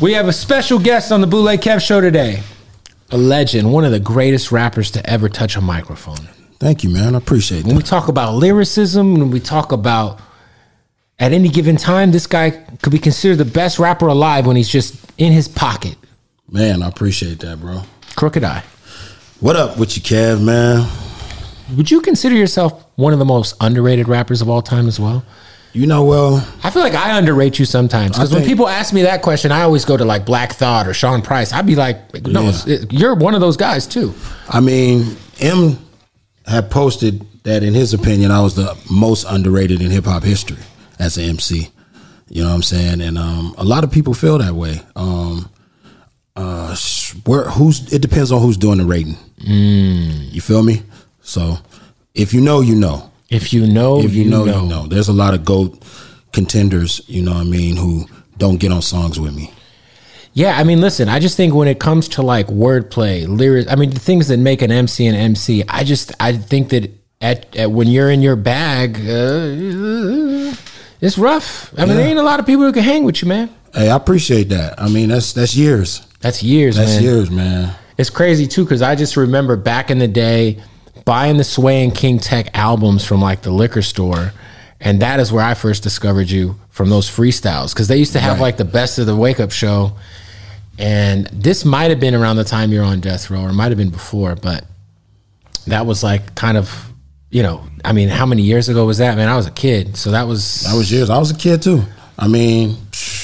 We have a special guest on the Bootleg Kev show today. A legend, one of the greatest rappers to ever touch a microphone. Thank you, man. I appreciate that. When we talk about lyricism, when we talk about at any given time, this guy could be considered the best rapper alive when he's just in his pocket. Man, I appreciate that, bro. Crooked I. What up with you, Kev, man? Would you consider yourself one of the most underrated rappers of all time as well? You know, well, I feel like I underrate you sometimes because when people ask me that question, I always go to like Black Thought or Sean Price. I'd be like, no, Yeah. it- you're one of those guys too. I mean, M had posted that in his opinion, I was the most underrated in hip hop history as an MC. You know what I'm saying? And um, a lot of people feel that way. Um, uh, where who's it depends on who's doing the rating. You feel me? So if you know, you know. If you know, if you, know, you know. There's a lot of GOAT contenders, you know what I mean, who don't get on songs with me. Yeah, I mean, listen, I just think when it comes to like wordplay, lyrics, I mean, the things that make an MC an MC, I just, I think that at, at when you're in your bag, uh, it's rough. I mean, Yeah. there ain't a lot of people who can hang with you, man. Hey, I appreciate that. I mean, that's that's years. That's years, That's man. years, man. It's crazy too, because I just remember back in the day buying the Sway and King Tech albums from like the liquor store. And that is where I first discovered you from those freestyles. Because they used to have Right. like the best of the wake up show. And this might have been around the time you're on death row, or might have been before, but that was like kind of, you know, I mean, how many years ago was that, man? I was a kid. So that was That was years. I was a kid too. I mean,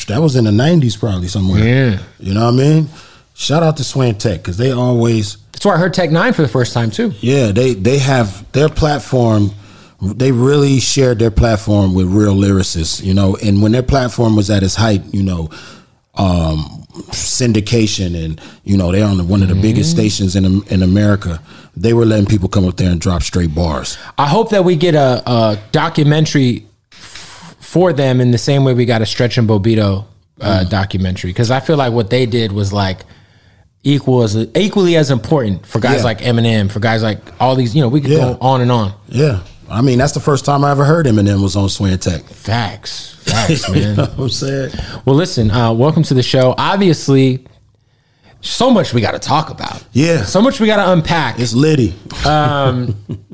that was in the '90s, probably somewhere. Yeah. You know what I mean? Shout out to Swan Tech because they always, that's where I heard Tech N9ne for the first time too. yeah, they they have their platform. They really shared their platform with real lyricists, you know. And when their platform was at its height, you know, um, syndication, and you know, they're on the, one of the biggest stations in in America. They were letting people come up there and drop straight bars. I hope that we get a, a documentary f- for them in the same way we got a Stretch and Bobbito uh, documentary because I feel like what they did was like equal as equally as important for guys Yeah. like Eminem, for guys like all these. You know, we could Yeah. go on and on. Yeah, I mean, that's the first time I ever heard Eminem was on Swan Tech. Facts, facts, man. you know what I'm saying? well, listen, uh, welcome to the show. Obviously, so much we got to talk about. Yeah. So much we got to unpack. It's Liddy. Um,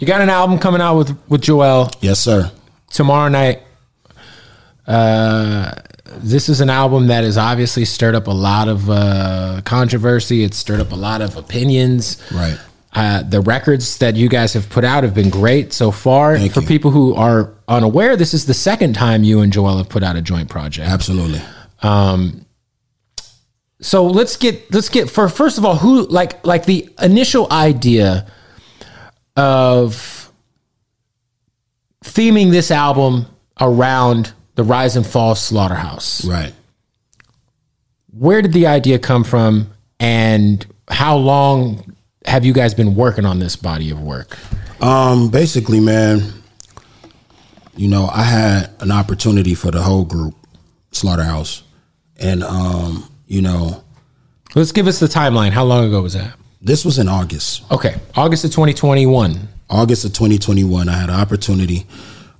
You got an album coming out with with Joell. Yes, sir. tomorrow night. Uh, this is an album that has obviously stirred up a lot of uh, controversy. It's stirred up a lot of opinions. Right. Uh, the records that you guys have put out have been great so far. Thank For you. people who are unaware, this is the second time you and Joell have put out a joint project. Absolutely. Um, So let's get let's get for first of all who like like the initial idea of theming this album around the rise and fall slaughterhouse. Right. Where did the idea come from and how long have you guys been working on this body of work? Um, basically, man, you know, I had an opportunity for the whole group, Slaughterhouse, and um, you know, Let's give us the timeline. How long ago was that? this was in August. Okay, August of 2021. August of 2021, I had an opportunity.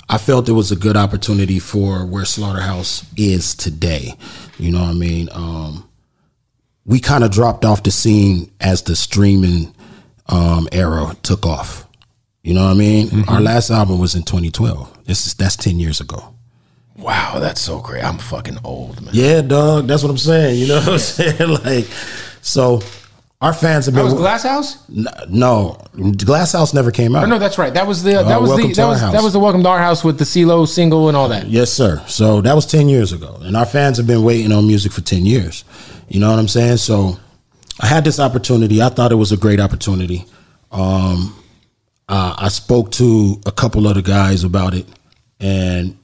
I felt it was a good opportunity for where Slaughterhouse is today. You know what I mean? Um, we kind of dropped off the scene as the streaming um, era took off. You know what I mean? Our last album was in 2012. This is that's 10 years ago. Wow, that's so great. I'm fucking old, man. Yeah, dog. That's what I'm saying. You know what I'm saying? Like, so our fans have been. That was Glass House? No, Glass House never came out. Oh, no, that's right. That was the that Uh, was Welcome the to that Our was House. that was the Welcome to Our House with the CeeLo single and all that. Yes, sir. So that was 10 years ago. And our fans have been waiting on music for 10 years. You know what I'm saying? So I had this opportunity. I thought it was a great opportunity. Um, uh, I spoke to a couple other guys about it, and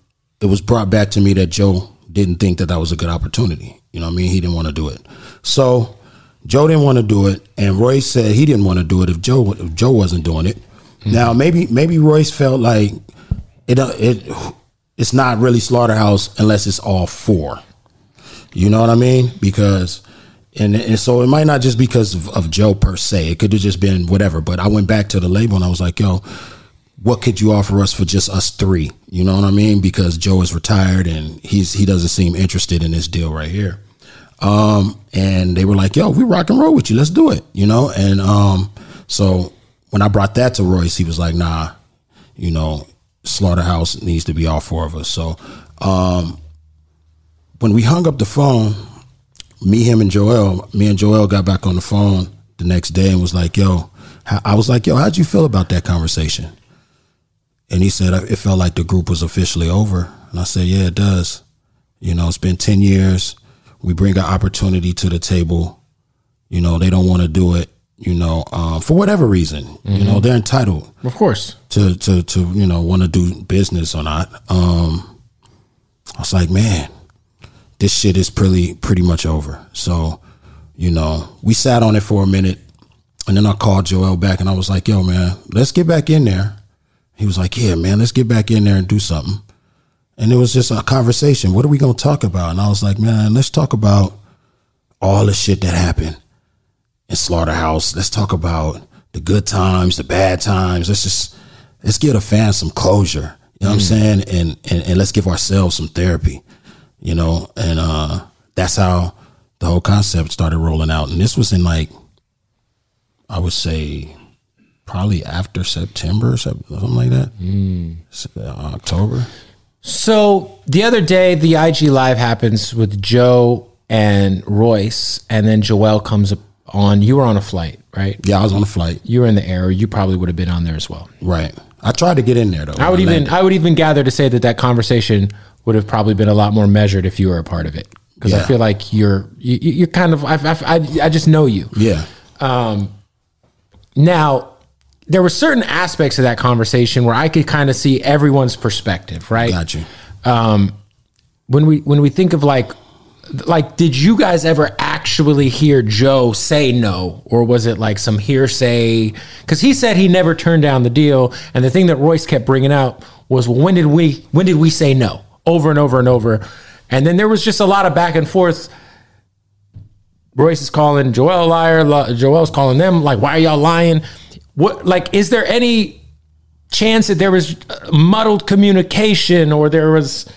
it was brought back to me that Joe didn't think that that was a good opportunity. You know what I mean? He didn't want to do it. So Joe didn't want to do it, and Royce said he didn't want to do it if Joe if Joe wasn't doing it. Hmm. Now maybe maybe Royce felt like it it it's not really slaughterhouse unless it's all four. You know what I mean? Because and, and so it might not just because of, of Joe per se. It could have just been whatever. But I went back to the label and I was like, yo, what could you offer us for just us three? You know what I mean? Because Joe is retired and he's he doesn't seem interested in this deal right here. Um, and they were like, yo, we rock and roll with you. Let's do it. You know? And um, so when I brought that to Royce, he was like, nah, you know, Slaughterhouse needs to be all four of us. So um, when we hung up the phone, me, him, and Joell, me and Joell got back on the phone the next day and was like, yo, I was like, yo, how'd you feel about that conversation? And he said, it felt like the group was officially over. And I said, yeah, it does. You know, it's been 10 years. We bring an opportunity to the table. You know, they don't want to do it, you know, um, for whatever reason. You know, they're entitled Of course. to to to you know want to do business or not. Um, I was like, man, this shit is pretty pretty much over. So, you know, we sat on it for a minute, and then I called Joell back, and I was like, yo, man, let's get back in there. He was like, yeah, man, let's get back in there and do something. And it was just a conversation. What are we gonna talk about? And I was like, man, let's talk about all the shit that happened in Slaughterhouse. Let's talk about the good times, the bad times. Let's just let's give the fans some closure. You know what I'm saying? And, and and let's give ourselves some therapy. You know, and uh that's how the whole concept started rolling out. And this was in like I would say probably after September or something like that. S- uh, October. So the other day, the IG live happens with Joe and Royce, and then Joell comes up on. You were on a flight, right? Yeah, I was on a flight. You were in the air. You probably would have been on there as well. Right. I tried to get in there though. I would when even. I would even gather to say that that conversation would have probably been a lot more measured if you were a part of it because I feel like you're you, you're kind of I, I, I, I just know you. Yeah. Um, now, there were certain aspects of that conversation where I could kind of see everyone's perspective, right? Got you. Um, when we when we think of like like did you guys ever actually hear Joe say no or was it like some hearsay cuz he said he never turned down the deal and the thing that Royce kept bringing out was well, when did we when did we say no over and over and over and then there was just a lot of back and forth Royce is calling Joell a liar. Joell's calling them like, why are y'all lying? What like is there any chance that there was uh, muddled communication or there was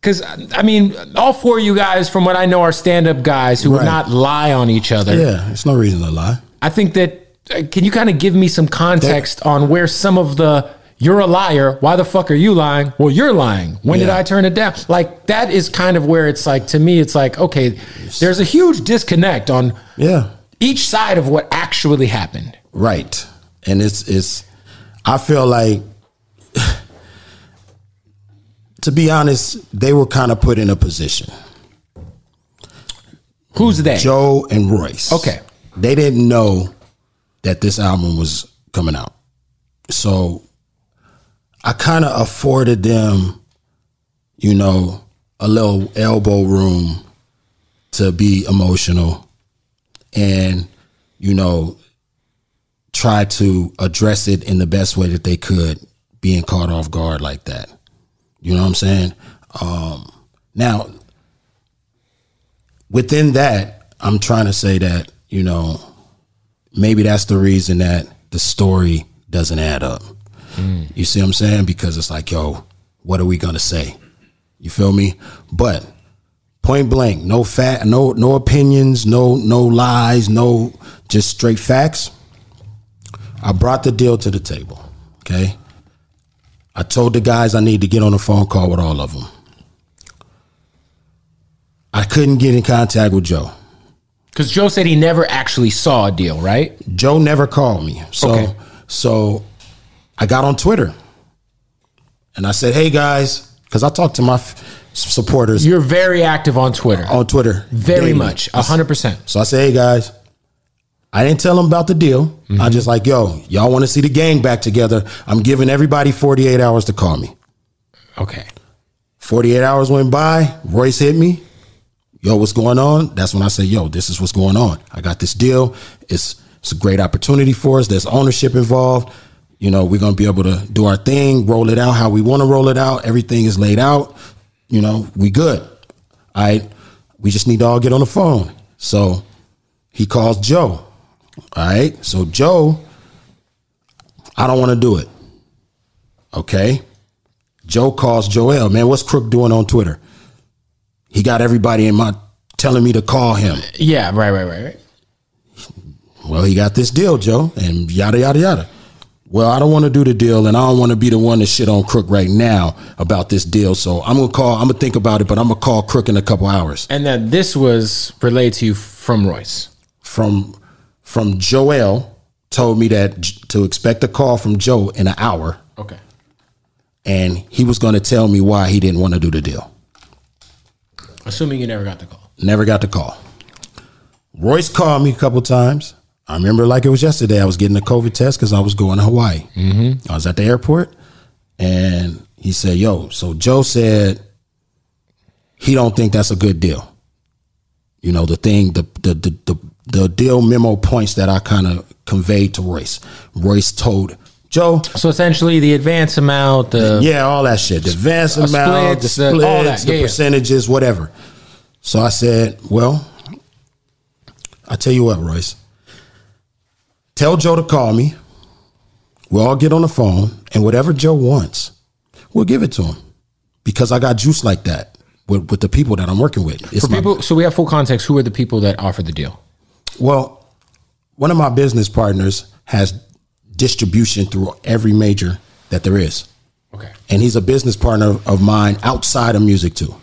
because I mean, all four of you guys, from what I know, are stand-up guys who would not lie on each other. Yeah, it's no reason to lie. I think that. uh, Can you kind of give me some context on where some of the "you're a liar"? Why the fuck are you lying? Well, you're lying. When did I turn it down? Like that is kind of where it's like to me, it's like okay, there's a huge disconnect on Yeah. each side of what actually happened. Right. And it's it's I feel like to be honest, they were kind of put in a position. Who's that? Joe and Royce. Okay. They didn't know that this album was coming out. So I kind of afforded them, you know, a little elbow room to be emotional and, you know, tried to address it in the best way that they could, being caught off guard like that. You know what I'm saying? Um, now, within that, I'm trying to say that you know maybe that's the reason that the story doesn't add up. You see what I'm saying? Because it's like, yo, what are we gonna say? You feel me? But point blank, no fat, no no opinions, no no lies, no just straight facts. I brought the deal to the table. Okay. I told the guys I need to get on a phone call with all of them. I couldn't get in contact with Joe. Because Joe said he never actually saw a deal, right? Joe never called me. So Okay. so I got on Twitter and I said, "Hey guys," because I talked to my f- supporters You're very active on Twitter. on Twitter very daily. much. a 100%. So I said, "Hey guys." I didn't tell them about the deal. I mm-hmm. just like, yo, y'all want to see the gang back together. I'm giving everybody 48 hours to call me. Okay. 48 hours went by. Royce hit me. Yo, what's going on? That's when I said, yo, this is what's going on. I got this deal. It's it's a great opportunity for us. There's ownership involved. You know, we're gonna be able to do our thing, roll it out how we want to roll it out. Everything is laid out. You know, we good. All right. We just need to all get on the phone. So he calls Joe. All right. So Joe, I don't want to do it. Okay. Joe calls Joell, man, what's Crook doing on Twitter? He got everybody in my telling me to call him. Yeah, right, right, right, right. Well, he got this deal, Joe, and yada yada yada. Well, I don't want to do the deal, and I don't want to be the one to shit on Crook right now about this deal. So I'm gonna call. I'm gonna think about it, but I'm gonna call Crook in a couple hours. And then this was relayed to you from Royce. From from Joell told me that to expect a call from Joe in an hour, Okay. and he was going to tell me why he didn't want to do the deal. Assuming you never got the call. Never got the call. Royce called me a couple times. I remember like it was yesterday. I was getting a COVID test because I was going to Hawaii. Mm-hmm. I was at the airport, and he said, "Yo, so Joe said he don't think that's a good deal. You know, the thing, the the the the, the deal memo points that I kind of conveyed to Royce. Royce told Joe, So essentially, the advance amount, the yeah, all that shit. The advance Uh, amount, the splits, the- splits, the Yeah, yeah. percentages, whatever. So I said, well, I tell you what, Royce. Tell Joe to call me. We'll all get on the phone, and whatever Joe wants, we'll give it to him. Because I got juice like that with, with the people that I'm working with. It's for my- people. So we have full context. Who are the people that offered the deal? Well, one of my business partners has distribution through every major that there is. Okay. and he's a business partner of mine outside of music too.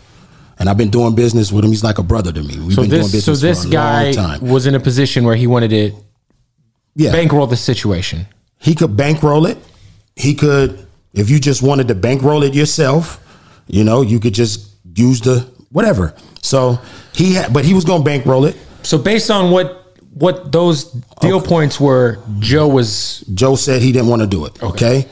And I've been doing business with him. He's like a brother to me. We've So been doing this, business so this for a guy long time. was in a position where he wanted to Yeah, bankroll the situation. he could bankroll it. He could, if you just wanted to bankroll it yourself, you know, you could just use the whatever. So he had, but he was going to bankroll it. So based on what what those deal points were, Joe was Joe said he didn't want to do it. Okay.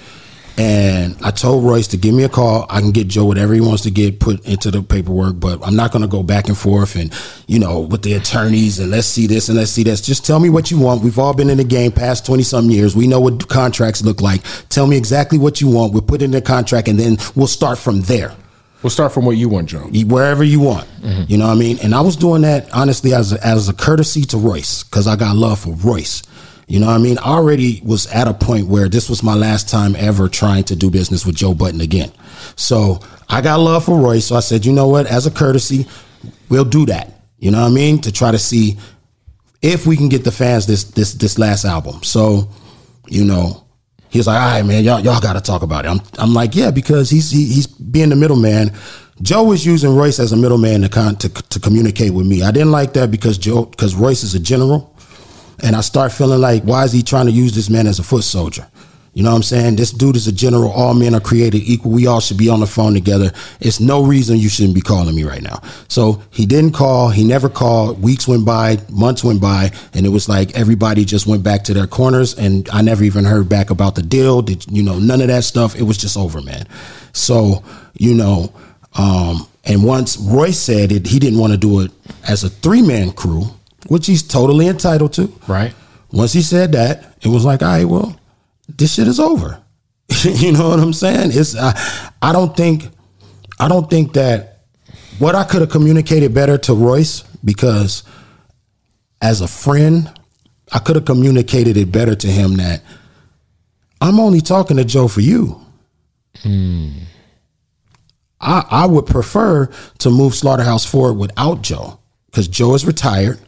And I told Royce to give me a call. I can get Joe whatever he wants to get put into the paperwork, but I'm not going to go back and forth and, you know, with the attorneys and let's see this and let's see this. Just tell me what you want. We've all been in the game past 20 some years. We know what contracts look like. Tell me exactly what you want. We'll put it in the contract and then we'll start from there We'll start from what you want, Joe. wherever you want. Mm-hmm. You know what I mean? And I was doing that honestly as a, as a courtesy to Royce because I got love for Royce. You know what I mean? I already was at a point where this was my last time ever trying to do business with Joe Budden again. So I got love for Royce. So I said, you know what? As a courtesy, we'll do that. You know what I mean? To try to see if we can get the fans this this this last album. So, you know, he was like, "All right, man, y'all y'all got to talk about it." I'm I'm like, "Yeah," because he's he, he's being the middleman. Joe was using Royce as a middleman to con to to communicate with me. I didn't like that because Joe because Royce is a general, and I start feeling like, why is he trying to use this man as a foot soldier? You know what I'm saying? This dude is a general. All men are created equal. We all should be on the phone together. It's no reason you shouldn't be calling me right now. So he didn't call. He never called. Weeks went by, months went by, and it was like everybody just went back to their corners. And I never even heard back about the deal. Did you know none of that stuff? It was just over, man. So you know, um, and once Roy said it, he didn't want to do it as a three man crew, which he's totally entitled to. Right. Once he said that, it was like, all right, well, this shit is over. you know what I'm saying? It's I, I don't think I don't think that what I could have communicated better to Royce because as a friend, I could have communicated it better to him that I'm only talking to Joe for you. Hmm. I, I would prefer to move Slaughterhouse forward without Joe because Joe is retired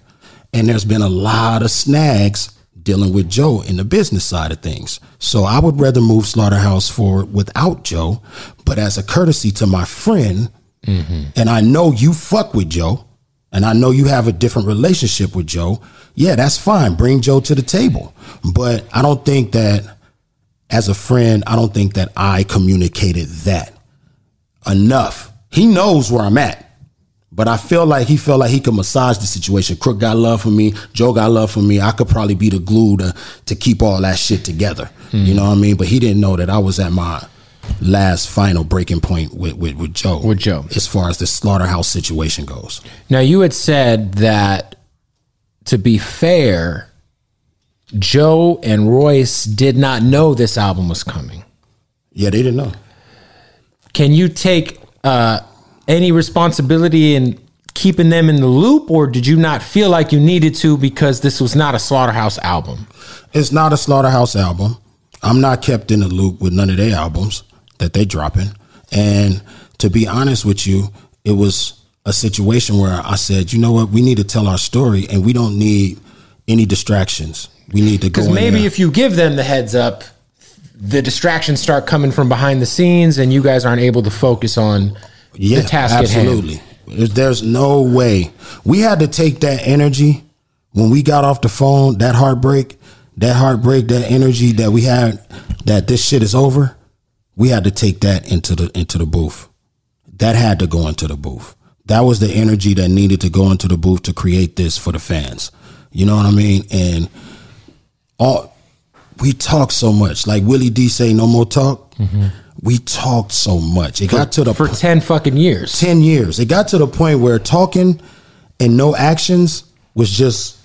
and there's been a lot of snags dealing with Joe in the business side of things. So I would rather move Slaughterhouse forward without Joe, but as a courtesy to my friend, mm-hmm. and I know you fuck with Joe, and I know you have a different relationship with Joe, yeah, that's fine. Bring Joe to the table. But I don't think that as a friend, I don't think that I communicated that enough. He knows where I'm at. But I feel like he felt like he could massage the situation. Crook got love for me. Joe got love for me. I could probably be the glue to to keep all that shit together. You know what I mean? But he didn't know that I was at my last final breaking point with, with, with Joe. With Joe. As far as the slaughterhouse situation goes. Now you had said that to be fair, Joe and Royce did not know this album was coming. Yeah, they didn't know. Can you take uh, any responsibility in keeping them in the loop, or did you not feel like you needed to because this was not a Slaughterhouse album? It's not a slaughterhouse album. I'm not kept in the loop with none of their albums that they dropping. And to be honest with you, it was a situation where I said, you know what, we need to tell our story and we don't need any distractions. We need to go Because maybe if you give them the heads up, the distractions start coming from behind the scenes, and you guys aren't able to focus on yeah, the task absolutely. There's, there's no way. We had to take that energy when we got off the phone, that heartbreak, that heartbreak, that energy that we had, that this shit is over. We had to take that into the into the booth. That had to go into the booth. That was the energy that needed to go into the booth to create this for the fans. You know what I mean? And all we talked so much. Like Willie D say, no more talk. We talked so much. It got to the for po- ten fucking years. 10 years. It got to the point where talking and no actions was just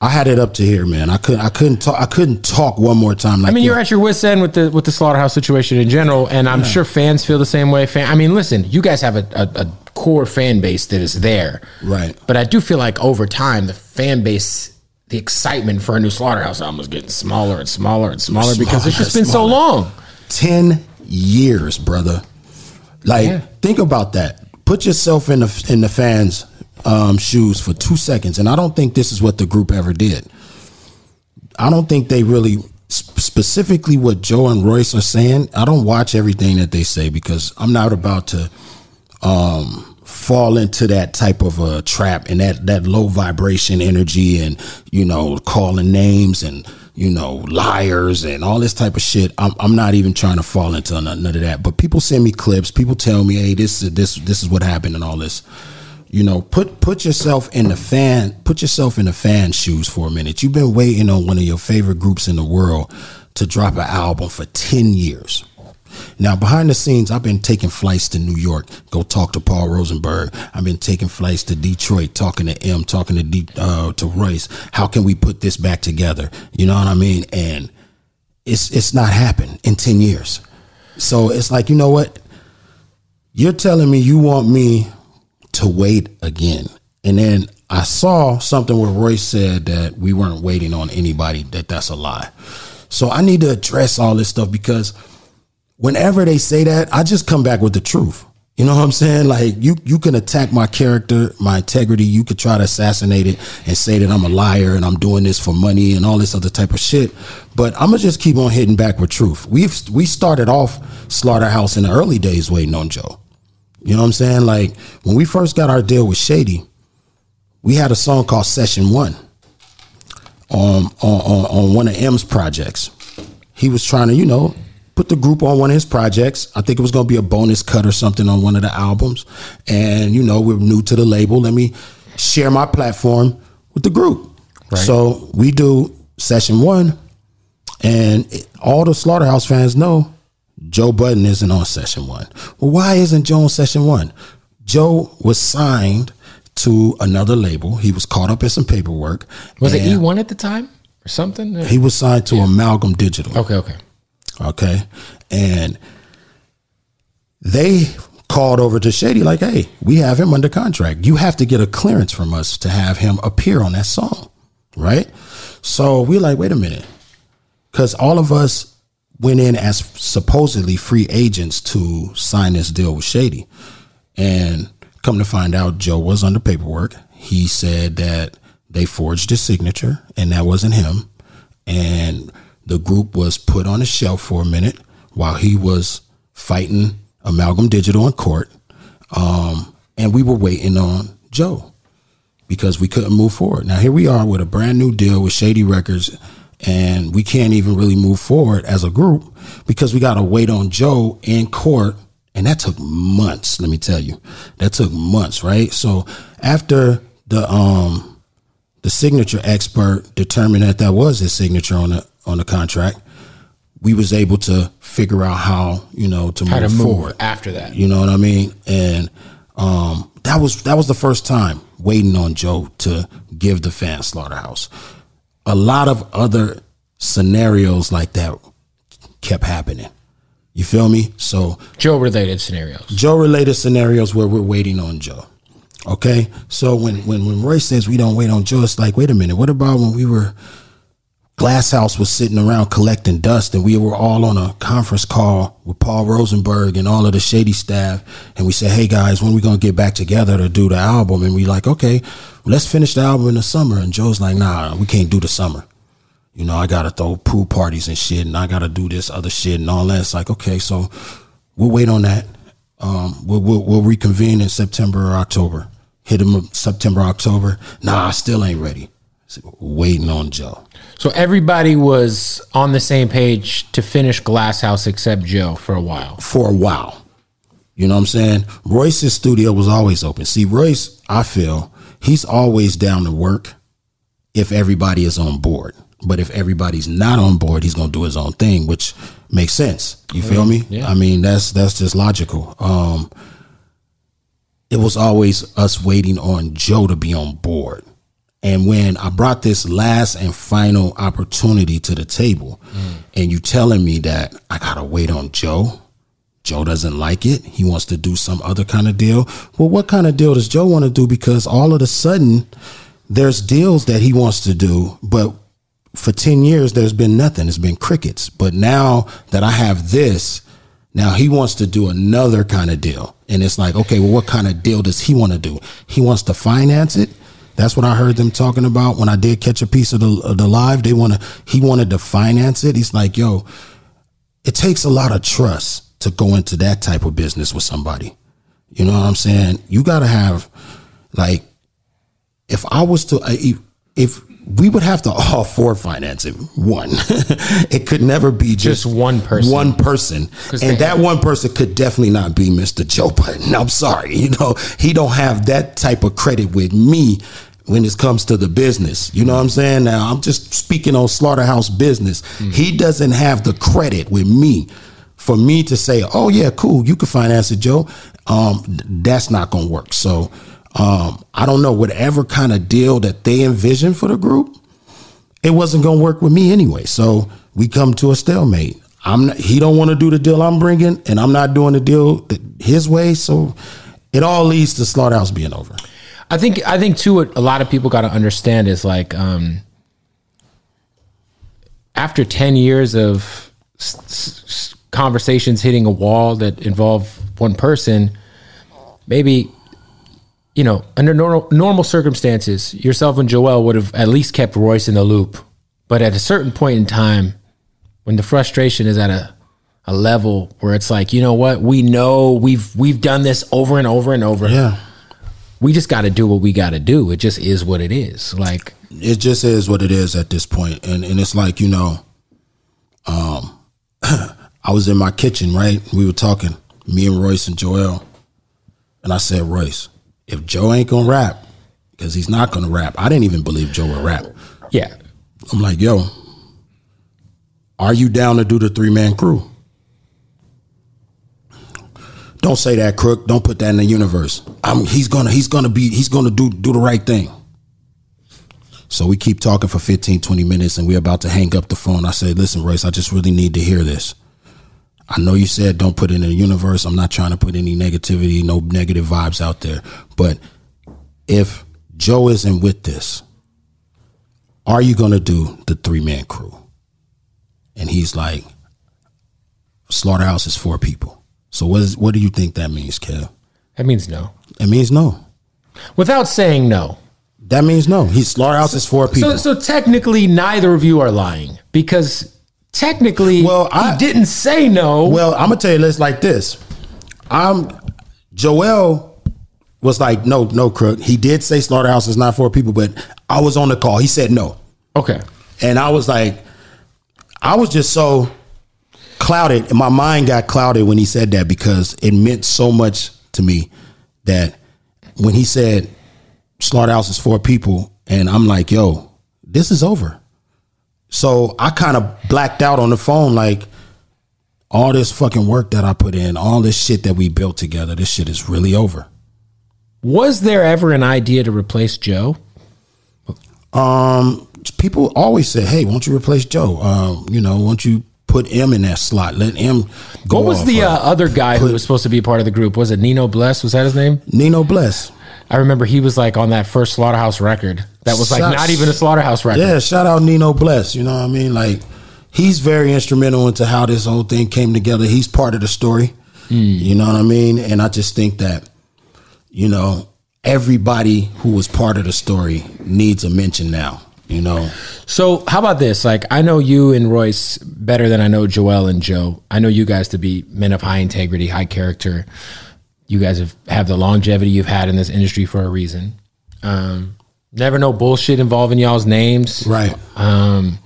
I had it up to here, man. I couldn't I couldn't talk I couldn't talk one more time like I mean, you're at your wits end with the with the slaughterhouse situation in general, and I'm sure fans feel the same way. Fan, I mean, listen, you guys have a, a, a core fan base that is there, Right. But I do feel like over time, the fan base, the excitement for a new slaughterhouse album is getting smaller and smaller and smaller because it's just been so long. 10 years, brother. Like Yeah. think about that. Put yourself in the in the fans um, shoes for 2 seconds and I don't think this is what the group ever did. I don't think they really specifically what Joe and Royce are saying. I don't watch everything that they say because I'm not about to um, fall into that type of a trap and that that low vibration energy and you know calling names and you know liars and all this type of shit. I'm I'm not even trying to fall into none, none of that. But people send me clips. People tell me, hey, this is this this is what happened and all this. You know, put put yourself in the fan, put yourself in the fan shoes for a minute. You've been waiting on one of your favorite groups in the world to drop an album for 10 years. Now, behind the scenes, I've been taking flights to New York, go talk to Paul Rosenberg. I've been taking flights to Detroit, talking to M, talking to D, uh, to Royce. How can we put this back together? You know what I mean? And it's it's not happened in ten years. So it's like you know what? You're telling me you want me to wait again, and then I saw something where Royce said that we weren't waiting on anybody. That that's a lie. So I need to address all this stuff because whenever they say that, I just come back with the truth. You know what I'm saying? Like you, you can attack my character, my integrity. You could try to assassinate it and say that I'm a liar and I'm doing this for money and all this other type of shit. But I'm gonna just keep on hitting back with truth. We've we started off Slaughterhouse in the early days waiting on Joe. You know what I'm saying? Like when we first got our deal with Shady, we had a song called Session One on on on, on one of M's projects. He was trying to, you know, put the group on one of his projects. I think it was going to be a bonus cut or something on one of the albums. And you know, we're new to the label. Let me share my platform with the group. So we do session one, and it- all the Slaughterhouse fans know Joe Budden isn't on session one. Well, why isn't Joe on session one? Joe was signed to another label. He was caught up in some paperwork. Was it E1 at the time or something? He was signed to Amalgam Digital. okay, okay. Okay. And they called over to Shady, like, hey, we have him under contract. You have to get a clearance from us to have him appear on that song. Right. So we're like, wait a minute. Because all of us went in as supposedly free agents to sign this deal with Shady. And come to find out, Joe was under paperwork. He said that they forged his signature and that wasn't him. And the group was put on a shelf for a minute while he was fighting Amalgam Digital in court. Um, and we were waiting on Joe because we couldn't move forward. Now here we are with a brand new deal with Shady Records, and we can't even really move forward as a group because we got to wait on Joe in court, and that took months. Let me tell you, that took months, right? So after the um the signature expert determined that that was his signature on the on the contract, we was able to figure out how you know to How to move move forward. after that. You know what I mean? And um, that was that was the first time waiting on Joe to give the fan Slaughterhouse. A lot of other scenarios like that kept happening. You feel me? So Joe related scenarios. Joe related scenarios where we're waiting on Joe. Okay, so when when when Roy says we don't wait on Joe, it's like, wait a minute, what about when we were Glass House was sitting around collecting dust, and we were all on a conference call with Paul Rosenberg and all of the Shady staff, and we said, "Hey guys, when we gonna get back together to do the album?" And we like, "Okay, let's finish the album in the summer." And Joe's like, "Nah, we can't do the summer. You know, I gotta throw pool parties and shit, and I gotta do this other shit and all that." It's like, okay, so we'll wait on that. Um, we'll, we'll we'll reconvene in September or October. Hit him September, October. Nah, I still ain't ready. Waiting on Joe. So everybody was on the same page to finish Glasshouse except Joe for a while. for a while. You know what I'm saying? Royce's studio was always open. See, Royce, I feel he's always down to work if everybody is on board. But if everybody's not on board, he's gonna do his own thing, which makes sense. You feel me? Yeah. I mean, that's that's just logical. Um, it was always us waiting on Joe to be on board. And when I brought this last and final opportunity to the table, mm. and you telling me that I gotta wait on Joe, Joe doesn't like it. He wants to do some other kind of deal. Well, what kind of deal does Joe want to do? Because all of a sudden, there's deals that he wants to do, but for 10 years, there's been nothing. It's been crickets. But now that I have this, now he wants to do another kind of deal. And it's like, okay, well, what kind of deal does he want to do? He wants to finance it. That's what I heard them talking about when I did catch a piece of the, of the live. They want to, he wanted to finance it. He's like, yo, it takes a lot of trust to go into that type of business with somebody. You know what I'm saying? You got to have, like, if I was to, if, if we would have to all four finance it, one, it could never be just, Just one person. One person, and that one person could definitely not be Mr. Joe Budden. I'm sorry, you know, he don't have that type of credit with me when it comes to the business. You know what I'm saying? Now I'm just speaking on slaughterhouse business. He doesn't have the credit with me for me to say, "Oh yeah, cool, you can finance it, Joe." Um, th- that's not gonna work. So um, I don't know whatever kind of deal that they envision for the group. It wasn't gonna work with me anyway. So we come to a stalemate. I'm not, he don't want to do the deal I'm bringing, and I'm not doing the deal his way. So it all leads to slaughterhouse being over. I think I think too. What a lot of people got to understand is like um, after ten years of s- s- conversations hitting a wall that involve one person, maybe you know under normal normal circumstances, yourself and Joel would have at least kept Royce in the loop. But at a certain point in time, when the frustration is at a a level where it's like, you know what, we know we've we've done this over and over and over Yeah. we just got to do what we got to do. It just is what it is. Like, it just is what it is at this point. point and and it's like you know um i was in my kitchen right we were talking me and royce and joell and i said royce if joe ain't gonna rap because he's not gonna rap i didn't even believe joe would rap yeah, i'm like yo are you down to do the three-man crew don't say that, crook. Don't put that in the universe. I'm, he's gonna he's gonna be he's gonna do do the right thing. So we keep talking for 15, 20 minutes, and we're about to hang up the phone. I said, "Listen, Royce, I just really need to hear this. I know you said don't put it in the universe. I'm not trying to put any negativity, no negative vibes out there. But if Joe isn't with this, are you going to do the three man crew? And he's like, Slaughterhouse is four people. So what is what do you think that means, Kev? That means no. It means no. Without saying no. That means no. He's Slaughterhouse is four people. So, so technically, neither of you are lying because technically, Well, I- he didn't say no. Well, I'm gonna tell you this like this. I'm Joell was like, no, no, crook. He did say slaughterhouse is not for people, but I was on the call. He said no. okay. And I was like, I was just so clouded. And my mind got clouded when he said that because it meant so much to me that when he said slaughterhouse is for people, and I'm like, yo, this is over. So I kind of blacked out on the phone, like all this fucking work that I put in, all this shit that we built together, this shit is really over. Was there ever an idea to replace Joe? Um, people always say, "Hey, won't you replace Joe? Um, you know, won't you put M in that slot? Let M go." What was the uh, other guy who was supposed to be part of the group? Was it Nino Bless? Was that his name? Nino Bless? I remember he was like on that first Slaughterhouse record. That was like Shots- not even a Slaughterhouse record. Yeah, shout out Nino Bless. You know what I mean? Like he's very instrumental into how this whole thing came together. He's part of the story. You know what I mean? And I just think that you know everybody who was part of the story needs a mention now. You know, So how about this? Like I know you and Royce better than I know Joell and Joe. I know you guys to be men of high integrity, high character. You guys have, have the longevity you've had in this industry for a reason. Um, never no bullshit involving y'all's names. right? Um,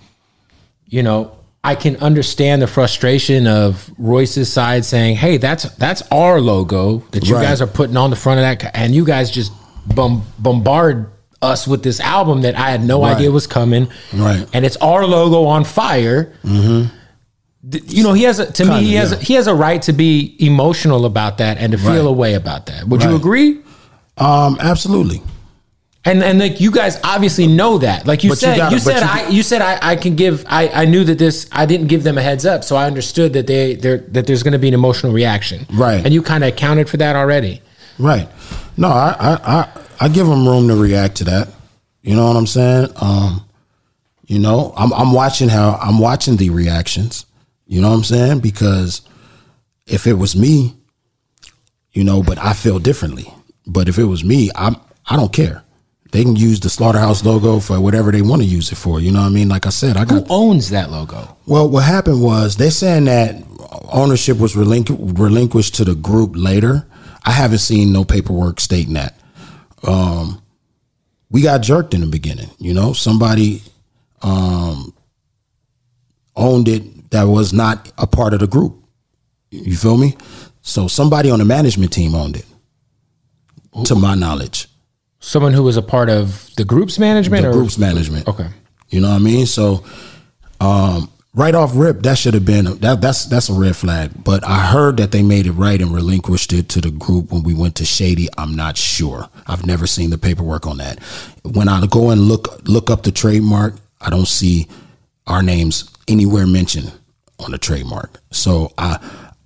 you know, I can understand the frustration of Royce's side saying, "Hey, that's that's our logo that you Right. guys are putting on the front of that, and you guys just bom- bombard us with this album that I had no Right. idea was coming, Right. And it's our logo on fire." D- You know, he has a, to Kinda, me he has yeah. a, he has a right to be emotional about that and to feel Right. a way about that. Would you agree? Um, absolutely. And and like you guys obviously know that. Like you But said, you, gotta- but said you- I you said I, I can give I, I knew that this I didn't give them a heads up, so I understood that they there that there's gonna be an emotional reaction. Right. And you kind of accounted for that already. Right. No, I, I, I, I give them room to react to that. You know what I'm saying? Um, you know, I'm, I'm watching how I'm watching the reactions. You know what I'm saying? Because if it was me, you know, but I feel differently. But if it was me, I'm, I don't care. They can use the slaughterhouse logo for whatever they want to use it for. You know what I mean? Like I said, I got Who owns that logo? well, what happened was they're saying that ownership was relinqu- relinquished to the group later. I haven't seen no paperwork stating that. Um, we got jerked in the beginning. You know, somebody um, owned it that was not a part of the group. You feel me? So somebody on the management team owned it, to my knowledge. Someone who was a part of the group's management The or group's management. Okay. You know what I mean? So um, right off rip, that should have been that that's that's a red flag. But I heard that they made it right and relinquished it to the group when we went to Shady. I'm not sure. I've never seen the paperwork on that. When I go and look look up the trademark, I don't see our names anywhere mentioned on the trademark. So I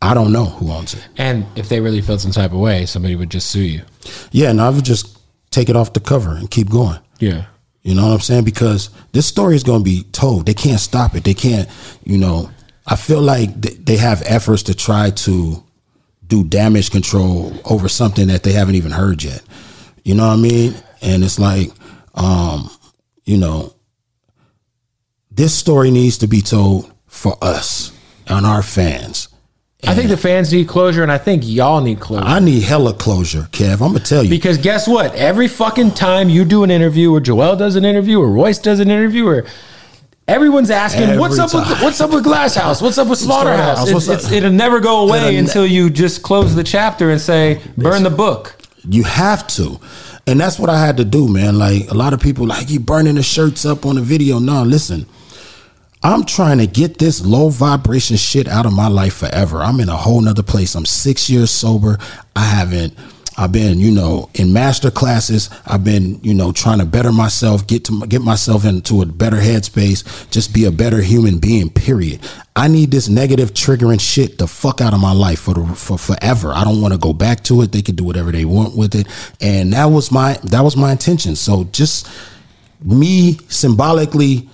I don't know who owns it. And if they really felt some type of way, somebody would just sue you. Yeah, and I would just take it off the cover and keep going. Yeah. You know what I'm saying? Because this story is going to be told. They can't stop it. They can't, you know. I feel like th- they have efforts to try to do damage control over something that they haven't even heard yet. You know what I mean? And it's like, um, you know, this story needs to be told for us and our fans. I think the fans need closure and I think y'all need closure. I need hella closure, Kev. I'm gonna tell you. Because guess what? Every fucking time you do an interview, or Joell does an interview, or Royce does an interview, or everyone's asking, Every "What's up with time. What's up with Glass House? What's up with Slaughterhouse?" It's, it'll never go away until you just close the chapter and say, "Burn the book." You have to. And that's what I had to do, man. Like a lot of people like you burning the shirts up on the video. No, listen. I'm trying to get this low vibration shit out of my life forever. I'm in a whole nother place. I'm six years sober. I haven't I've been, you know, in master classes. I've been, you know, trying to better myself, get to get myself into a better headspace, just be a better human being. Period. I need this negative triggering shit the fuck out of my life for the, for forever. I don't want to go back to it. They can do whatever they want with it, and that was my that was my intention. So just me symbolically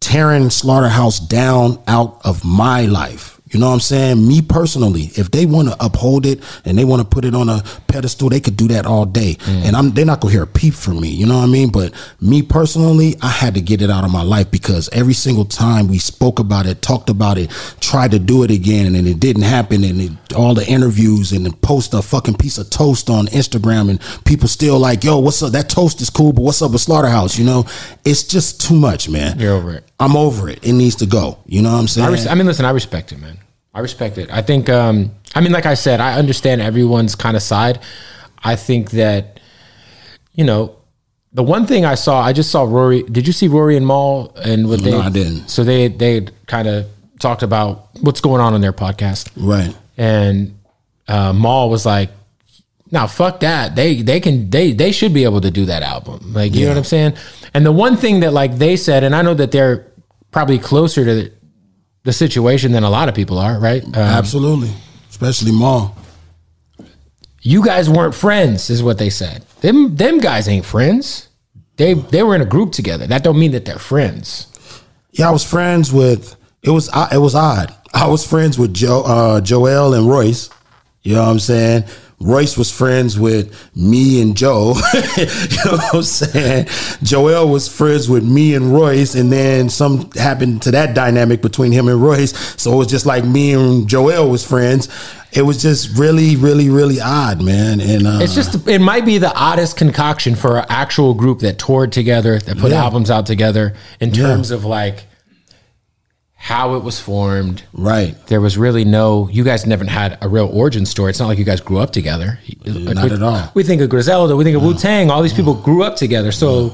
tearing Slaughterhouse down out of my life you know what I'm saying? Me personally, if they want to uphold it and they want to put it on a pedestal, they could do that all day. Mm. And I'm they're not gonna hear a peep from me. You know what I mean? But me personally, I had to get it out of my life because every single time we spoke about it, talked about it, tried to do it again, and it didn't happen. And it, all the interviews and then post a fucking piece of toast on Instagram, and people still like, "Yo, what's up? That toast is cool, but what's up with Slaughterhouse?" You know, it's just too much, man. You're over it. I'm over it. It needs to go. You know what I'm saying? I, res- I mean, listen, I respect it, man. I respect it. I think. Um, I mean, like I said, I understand everyone's kind of side. I think that, you know, the one thing I saw, I just saw Rory. Did you see Rory and Mal and what they? No, I didn't. So they they kind of talked about what's going on in their podcast, right? And uh, Mal was like, "Now, fuck that. They they can they they should be able to do that album. Like, you yeah. know what I'm saying?" And the one thing that like they said, and I know that they're probably closer to the situation than a lot of people are, right? Um, Absolutely, especially Mal. You guys weren't friends, is what they said. Them them guys ain't friends. They they were in a group together. That don't mean that they're friends. Yeah, I was friends with. It was it was odd. I was friends with Joe uh, Joell and Royce. You know what I'm saying? Royce was friends with me and Joe. you know what I'm saying? Joell was friends with me and Royce, and then some happened to that dynamic between him and Royce. So it was just like me and Joell was friends. It was just really, really, really odd, man. And uh, it's just it might be the oddest concoction for an actual group that toured together, that put yeah. albums out together in terms yeah. of like how it was formed. Right. There was really no. You guys never had a real origin story. It's not like you guys grew up together. Not we, at all. We think of Griselda. We think of Wu Tang. All these people grew up together. So,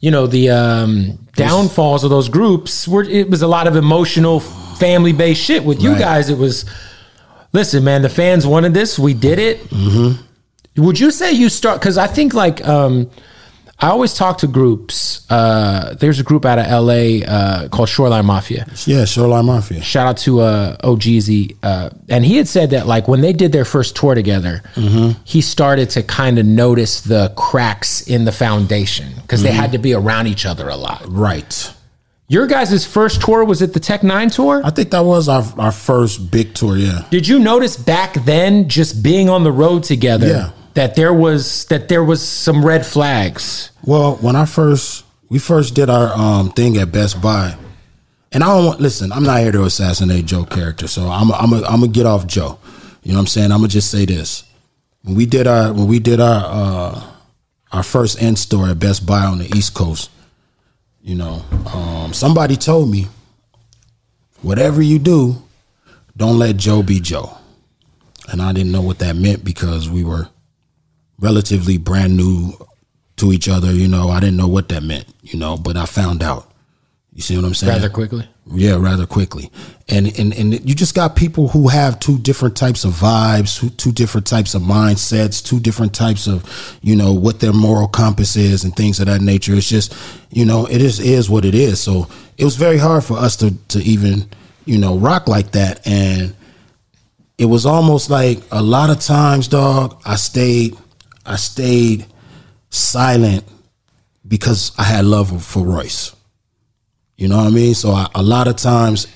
you know, the um, downfalls of those groups were. It was a lot of emotional, family based shit. With you right. guys, it was. Listen, man. The fans wanted this. We did it. Mm-hmm. Would you say you start? Because I think like. Um, I always talk to groups. Uh, there's a group out of LA uh, called Shoreline Mafia. Yeah, Shoreline Mafia. Shout out to uh, OhGeesy. Uh, and he had said that like when they did their first tour together, mm-hmm. he started to kind of notice the cracks in the foundation because mm-hmm. they had to be around each other a lot. Right. Your guys' first tour was it the Tech N9ne tour? I think that was our, our first big tour, yeah. Did you notice back then just being on the road together? Yeah that there was that there was some red flags. Well, when I first we first did our um, thing at Best Buy, and I don't want listen. I'm not here to assassinate Joe character, so I'm a, I'm a, I'm gonna get off Joe. You know what I'm saying? I'm gonna just say this: when we did our when we did our uh, our first in store at Best Buy on the East Coast, you know, um, somebody told me, whatever you do, don't let Joe be Joe. And I didn't know what that meant because we were relatively brand new to each other. You know, I didn't know what that meant. You know, but I found out. You see what I'm saying? Rather quickly. Yeah, rather quickly. And and and you just got people who have two different types of vibes, two different types of mindsets, two different types of, you know, what their moral compass is and things of that nature. It's just, you know, it is is what it is. So it was very hard for us to to even, you know, rock like that. And it was almost like a lot of times, dog, I stayed I stayed silent because I had love for Royce. You know what I mean? So I, a lot of times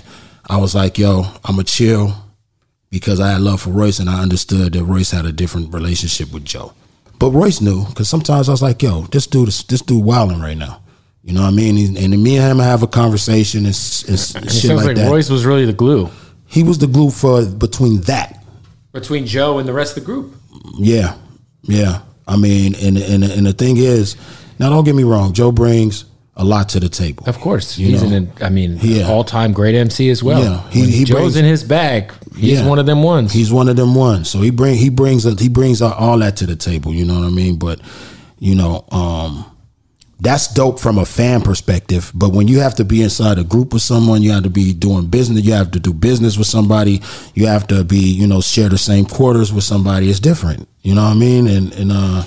I was like, yo, I'm a chill because I had love for Royce and I understood that Royce had a different relationship with Joe. But Royce knew because sometimes I was like, yo, this dude, is, this dude wilding right now. You know what I mean? And, me and him have a conversation and, and shit like, like that. Royce was really the glue. He was the glue for between that. Between Joe and the rest of the group. Yeah, yeah, I mean, and and and the thing is, now don't get me wrong, Joe brings a lot to the table. Of course, you he's know? an I mean, yeah. all time great MC as well. Yeah, he, he Joe's brings, in his bag. He's yeah, one of them ones. He's one of them ones. So he bring he brings a, he brings all that to the table. You know what I mean? But you know, um, that's dope from a fan perspective. But when you have to be inside a group with someone, you have to be doing business. You have to do business with somebody. You have to be, you know, share the same quarters with somebody. It's different. You know what I mean? And and uh,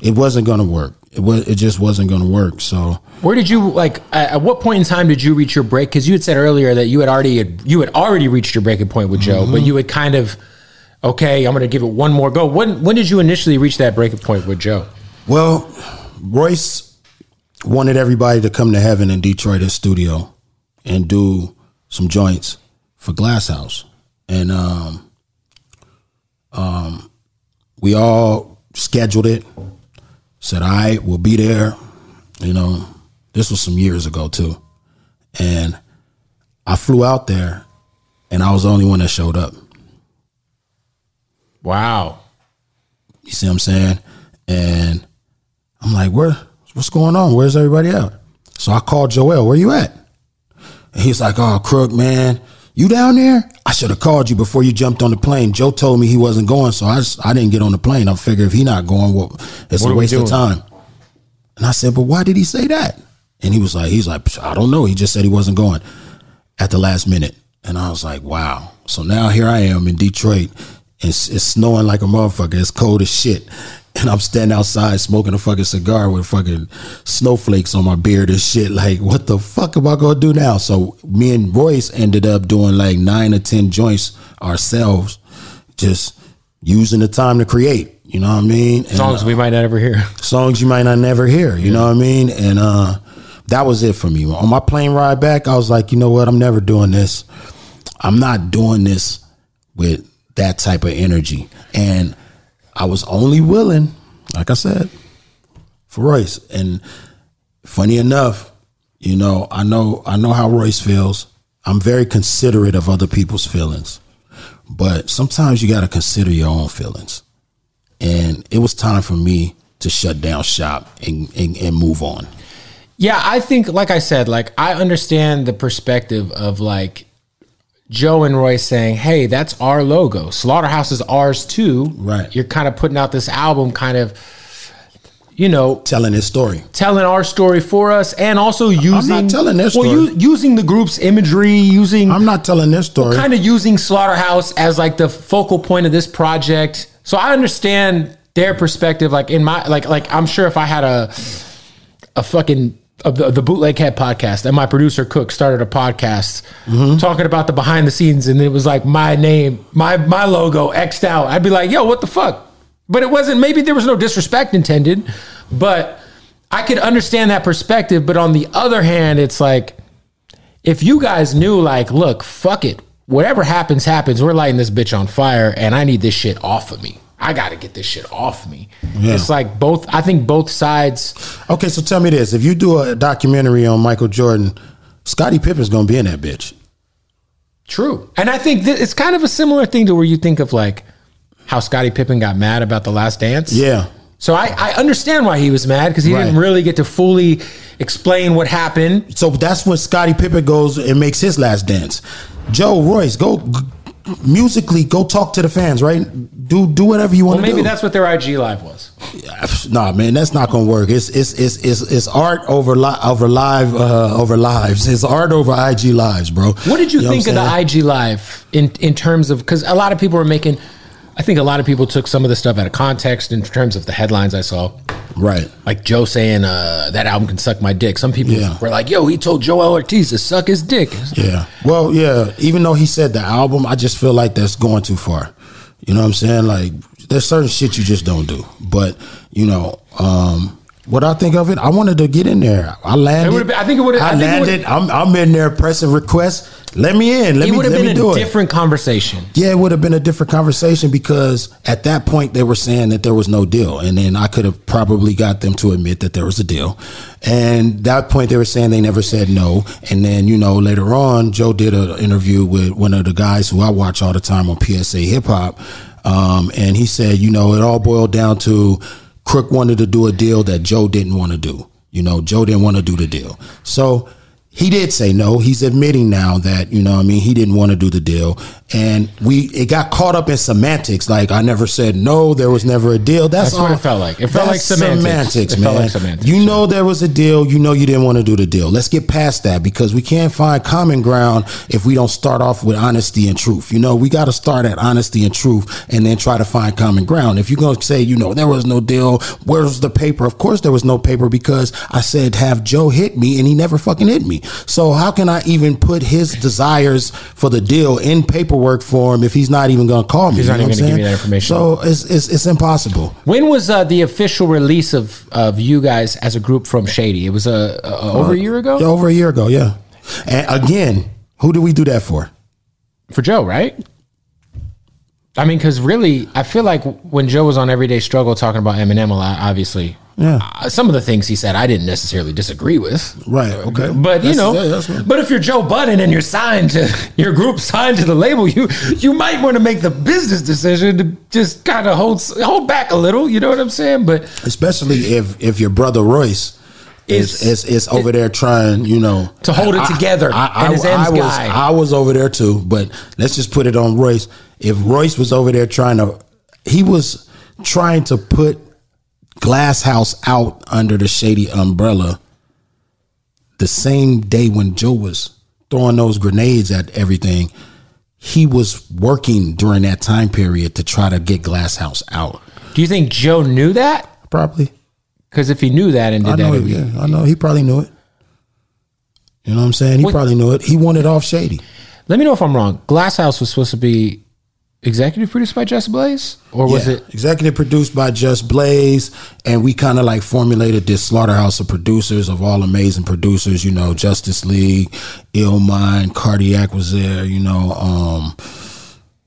it wasn't gonna work. It was. It just wasn't gonna work. So Where did you like? At at what point in time did you reach your break? Because you had said earlier that you had already you had already reached your breaking point with Joe, but you had kind of okay. I'm going to give it one more go. When when did you initially reach that breaking point with Joe? Well, Royce wanted everybody to come to heaven in Detroit his studio and do some joints for Glass House. And um, um, we all scheduled it, said, all right, we'll be there. You know, this was some years ago too. And I flew out there and I was the only one that showed up. Wow. You see what I'm saying? And I'm like, where what's going on? Where's everybody at? So I called Joell, where you at? And he's like, Oh, Crook, man, you down there? I should have called you before you jumped on the plane. Joe told me he wasn't going, so I just, I didn't get on the plane. I figure if he not going, well, it's What a waste of time. And I said, But why did he say that? And he was like, he's like, I don't know. He just said he wasn't going at the last minute. And I was like, wow. So now here I am in Detroit. It's, it's snowing like a motherfucker. It's cold as shit. And I'm standing outside smoking a fucking cigar with fucking snowflakes on my beard and shit. Like, what the fuck am I gonna do now? So me and Royce ended up doing like nine or ten joints ourselves, just using the time to create. You know what I mean? And, Songs uh, we might not ever hear. songs you might not never hear. You know what I mean? And uh, that was it for me. On my plane ride back, I was like, you know what? I'm never doing this. I'm not doing this with that type of energy. And I was only willing, like I said, for Royce. And funny enough, you know, I know I know how Royce feels. I'm very considerate of other people's feelings. But sometimes you got to consider your own feelings and it was time for me to shut down shop and, and, and move on. Yeah, I think, like I said, like I understand the perspective of like Joe and Roy saying, "Hey, that's our logo. Slaughterhouse is ours too." Right. You're kind of putting out this album, kind of, you know, Telling his story. telling our story for us, and also using telling their Well, story. using the group's imagery, using I'm not telling their story. kind of using Slaughterhouse as like the focal point of this project. So I understand their perspective. Like in my like like I'm sure if I had a a fucking of the, the Bootleg Kev podcast and my producer cook started a podcast mm-hmm. talking about the behind the scenes and it was like my name my my logo xed out. I'd be like yo what the fuck? But it wasn't maybe there was no disrespect intended but i could understand that perspective but on the other hand it's like if you guys knew like look fuck it. Whatever happens happens. We're lighting this bitch on fire and i need this shit off of me. I gotta get this shit off me. Yeah. it's like both i think both sides okay, so tell me this: if you do a documentary on Michael Jordan, Scottie Pippen's gonna be in that bitch. True. And I think that it's kind of a similar thing to where you think of like how Scottie Pippen got mad about the last dance. Yeah, So I, I understand why he was mad because he didn't really get to fully explain what happened. so that's when Scottie Pippen goes and makes his last dance. Joe Royce, go musically, go talk to the fans, right? Do do whatever you want Well, to do. maybe that's what their IG live was. Nah, man, that's not gonna work. It's it's it's it's, it's art over li- over live uh, over lives. It's art over IG lives, bro. What did you, know think of the IG live in in terms of because a lot of people were making. I think a lot of people took some of the stuff out of context in terms of the headlines I saw. Right. Like Joe saying uh, that album can suck my dick. Some people Yeah. were like, "Yo, he told Joell Ortiz to suck his dick." Yeah. Well, yeah. Even though he said the album, I just feel like that's going too far. You know what I'm saying? Like, there's certain shit you just don't do. But you know, um, what I think of it, I wanted to get in there. I landed. would've been- I think it would've- I I, think it landed. I'm, I'm in there pressing requests. Let me in. Let It me. would have let been me a do it. different conversation. Yeah, it would have been a different conversation because at that point they were saying that there was no deal, and then I could have probably got them to admit that there was a deal. And that point they were saying they never said no. And then you know later on, Joe did an interview with one of the guys who I watch all the time on PSA Hip Hop, um, and he said, you know, it all boiled down to Crook wanted to do a deal that Joe didn't want to do. You know, Joe didn't want to do the deal, so he did say no. He's admitting now that, you know, what I mean, he didn't want to do the deal. And we, it got caught up in semantics. Like, I never said no, there was never a deal. That's, That's what it felt like. It felt like that's semantics. It man. like semantics, You know, there was a deal. You know, you didn't want to do the deal. Let's get past that because we can't find common ground if we don't start off with honesty and truth. You know, we got to start at honesty and truth and then try to find common ground. If you're going to say, you know, there was no deal, where's the paper? Of course, there was no paper because I said, have Joe hit me and he never fucking hit me. So, how can I even put his desires for the deal in paperwork form if he's not even going to call me? He's not even gonna give me that information. So, it's, it's, it's impossible. When was uh, the official release of, of you guys as a group from Shady? It was uh, uh, over a year ago Yeah, over a year ago, yeah. And again, who do we do that for? for Joe, right? I mean, because really, I feel like when Joe was on Everyday Struggle talking about Eminem a lot, obviously, Yeah. uh, some of the things he said I didn't necessarily disagree with. Right. Okay. But you know, yeah, that's but if you're Joe Budden and you're signed to your group signed to the label, you you might want to make the business decision to just kind of hold hold back a little. You know what I'm saying? But especially if if your brother Royce is Is- is, over there trying, you know, To hold it together and his M's was guy. I was over there too, but let's just put it on Royce. If Royce was over there trying to, he was trying to put Glass House out under the shady umbrella. The same day when Joe was throwing those grenades at everything, he was working during that time period to try to get Glass House out. do you think Joe knew that? Probably. Because if he knew that and did I know, that, it, yeah, I know. He probably knew it. You know what I'm saying? He What- probably knew it. He wanted off Shady. let me know if I'm wrong. Glass House was supposed to be executive produced by Just Blaze, or was Yeah. it? executive produced by Just Blaze? And we kind of like formulated this slaughterhouse of producers of all amazing producers. You know, Justice League, Ill Mind, Cardiak was there. You know, um,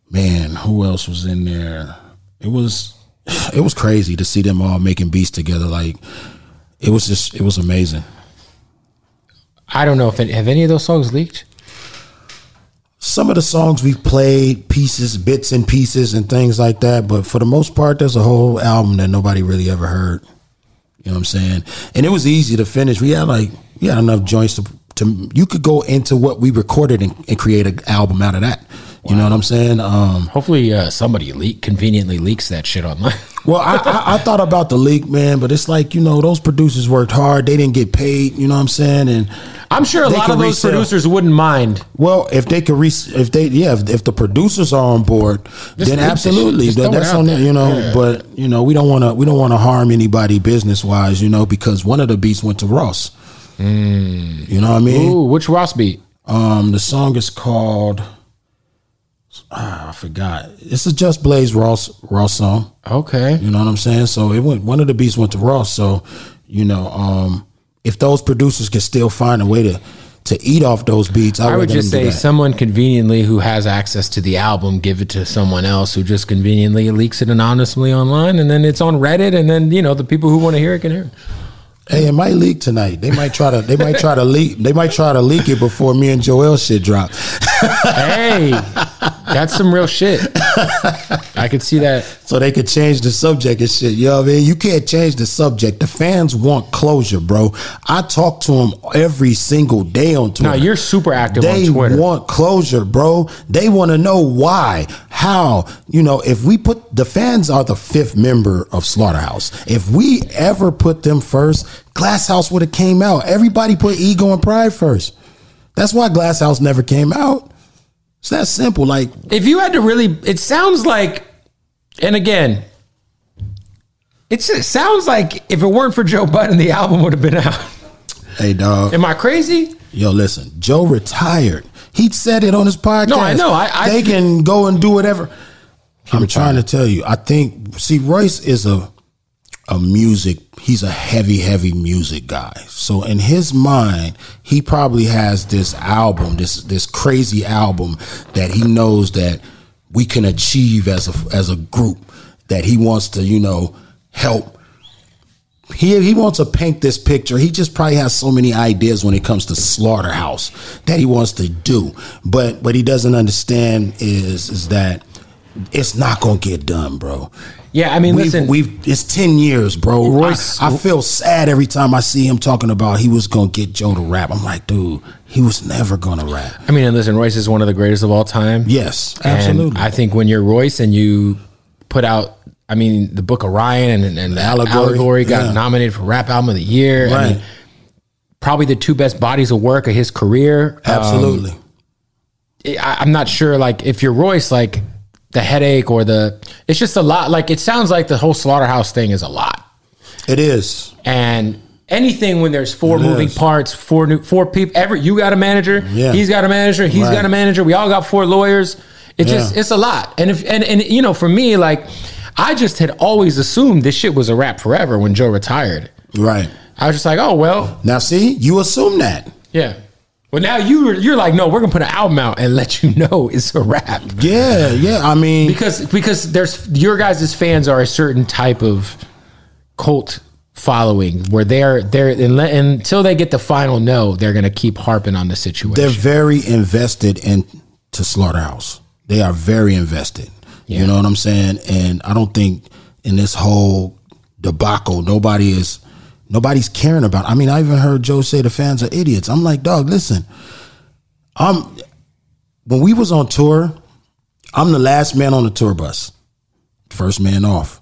man, who else was in there? It was, it was crazy to see them all making beats together. Like, it was just, it was amazing. I don't know if any, have any of those songs leaked. Some of the songs we've played pieces bits and pieces and things like that but for the most part there's a whole album that nobody really ever heard. You know what i'm saying? And it was easy to finish. We had like we had enough joints to, to you could go into what we recorded and, and create an album out of that. You know what i'm saying? Um Hopefully, uh, somebody leak conveniently leaks that shit online. well I, I i thought about the leak man but it's like you know those producers worked hard they didn't get paid you know what i'm saying and I'm sure a lot of those resell. producers wouldn't mind. Well, if they could, re- if they, yeah, if, if the producers are on board, Just then absolutely. That, that's on there, you know. Yeah. But you know, we don't want to, we don't want to harm anybody business wise, you know, because one of the beats went to Ross. You know what I mean? Ooh, which Ross beat? Um, the song is called. Ah, I forgot. It's a Just Blaze Ross Ross song. Okay. You know what I'm saying? So it went. One of the beats went to Ross. So, you know, um, if those producers can still find a way to to eat off those beats, I, I would just say someone conveniently who has access to the album give it to someone else who just conveniently leaks it anonymously online, and then it's on Reddit, and then you know the people who want to hear it can hear it. Hey, it might leak tonight. They might try to. They might try to leak. They might try to leak it before me and Joell shit drop. Hey, that's some real shit. I could see that. so they could change the subject and shit. You know what I mean? You can't change the subject. The fans want closure, bro. I talk to them every single day on Twitter. Now you're super active they on Twitter. want closure, bro. They want to know why, how. You know, if we put the fans are the fifth member of Slaughterhouse. If we ever put them first, Glass House would have came out. Everybody put ego and pride first. That's why Glass House never came out. It's that simple. Like if you had to really, it sounds like, and again, it's, it sounds like if it weren't for Joe Budden, the album would have been out. Hey, dog. Am I crazy? Yo, listen. Joe retired. He said it on his podcast. No, I know. I- I- they can go and do whatever. I'm trying to tell you. I think. See, Royce is a a music. He's a heavy, heavy music guy. So in his mind, he probably has this album, this this crazy album that he knows that we can achieve as a as a group. That he wants to, you know, help he he wants to paint this picture. He just probably has so many ideas when it comes to slaughterhouse that he wants to do. But what he doesn't understand is is that it's not gonna get done, bro. Yeah, I mean, we've, listen, we've it's ten years, bro. Royce- I, I feel sad every time I see him talking about he was gonna get Joe to rap. I'm like, dude, he was never gonna rap. I mean, and listen, Royce is one of the greatest of all time. Yes, And absolutely. I think when you're Royce and you put out, I mean, the Book of Ryan and, and the Allegory, Allegory, got yeah. nominated for Rap Album of the Year. I Right. mean, probably the two best bodies of work of his career. Um, absolutely. I, I'm not sure, like, if you're Royce, like, the headache or the, it's just a lot. Like, it sounds like the whole slaughterhouse thing is a lot. it is. And anything when there's four It moving is. parts, four new, four people, every, you got a manager, Yeah. he's got a manager, he's Right. got a manager, we all got four lawyers. It just it's a lot. And if, and, and, you know, for me, like, I just had always assumed this shit was a wrap forever when Joe retired. Right. I was just like, oh, well, Now see, you assume that. yeah. Well, now you you're like, no, we're gonna put an album out and let you know it's a wrap Yeah, yeah. I mean, because because there's your guys' fans are a certain type of cult following where they're they're until they get the final no, they're gonna keep harping on the situation. they're very invested into Slaughterhouse. They are very invested. Yeah. You know what I'm saying? And I don't think in this whole debacle, nobody is nobody's caring about. I mean, I even heard Joe say the fans are idiots. I'm like, dog, listen. I'm when we was on tour, I'm the last man on the tour bus. First man off.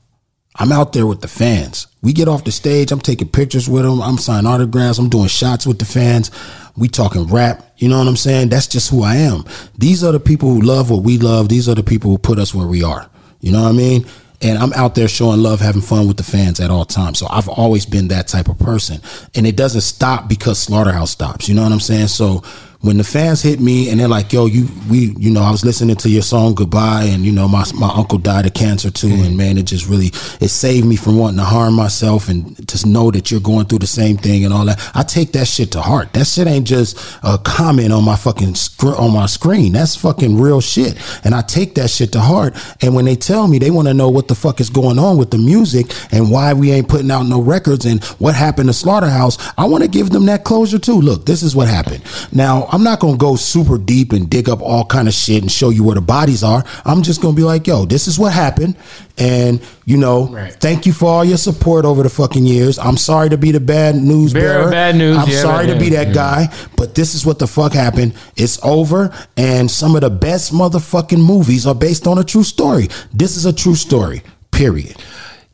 I'm out there with the fans. We get off the stage. I'm taking pictures with them. I'm signing autographs. I'm doing shots with the fans. We talking rap. You know what I'm saying? That's just who I am. These are the people who love what we love. These are the people who put us where we are. You know what I mean? And I'm out there showing love, having fun with the fans at all times. So I've always been that type of person. And it doesn't stop because Slaughterhouse stops. You know what I'm saying? So when the fans hit me and they're like, "Yo, you we you know I was listening to your song Goodbye and you know my my uncle died of cancer too mm-hmm. and man it just really it saved me from wanting to harm myself and to know that you're going through the same thing and all that. I take that shit to heart. That shit ain't just a comment on my fucking scr- on my screen. That's fucking real shit. And I take that shit to heart. And when they tell me they want to know what the fuck is going on with the music and why we ain't putting out no records and what happened to Slaughterhouse, I want to give them that closure too. Look, this is what happened. Now, I'm not to go super deep and dig up all kind of shit and show you where the bodies are. I'm just to be like, yo, this is what happened. And, you know, Right. thank you for all your support over the fucking years. I'm sorry to be the bad news Bearer bearer. bad news, I'm yeah, sorry to be that yeah. guy, but this is what the fuck happened. It's over. And some of the best motherfucking movies are based on a true story. This is a true story, period.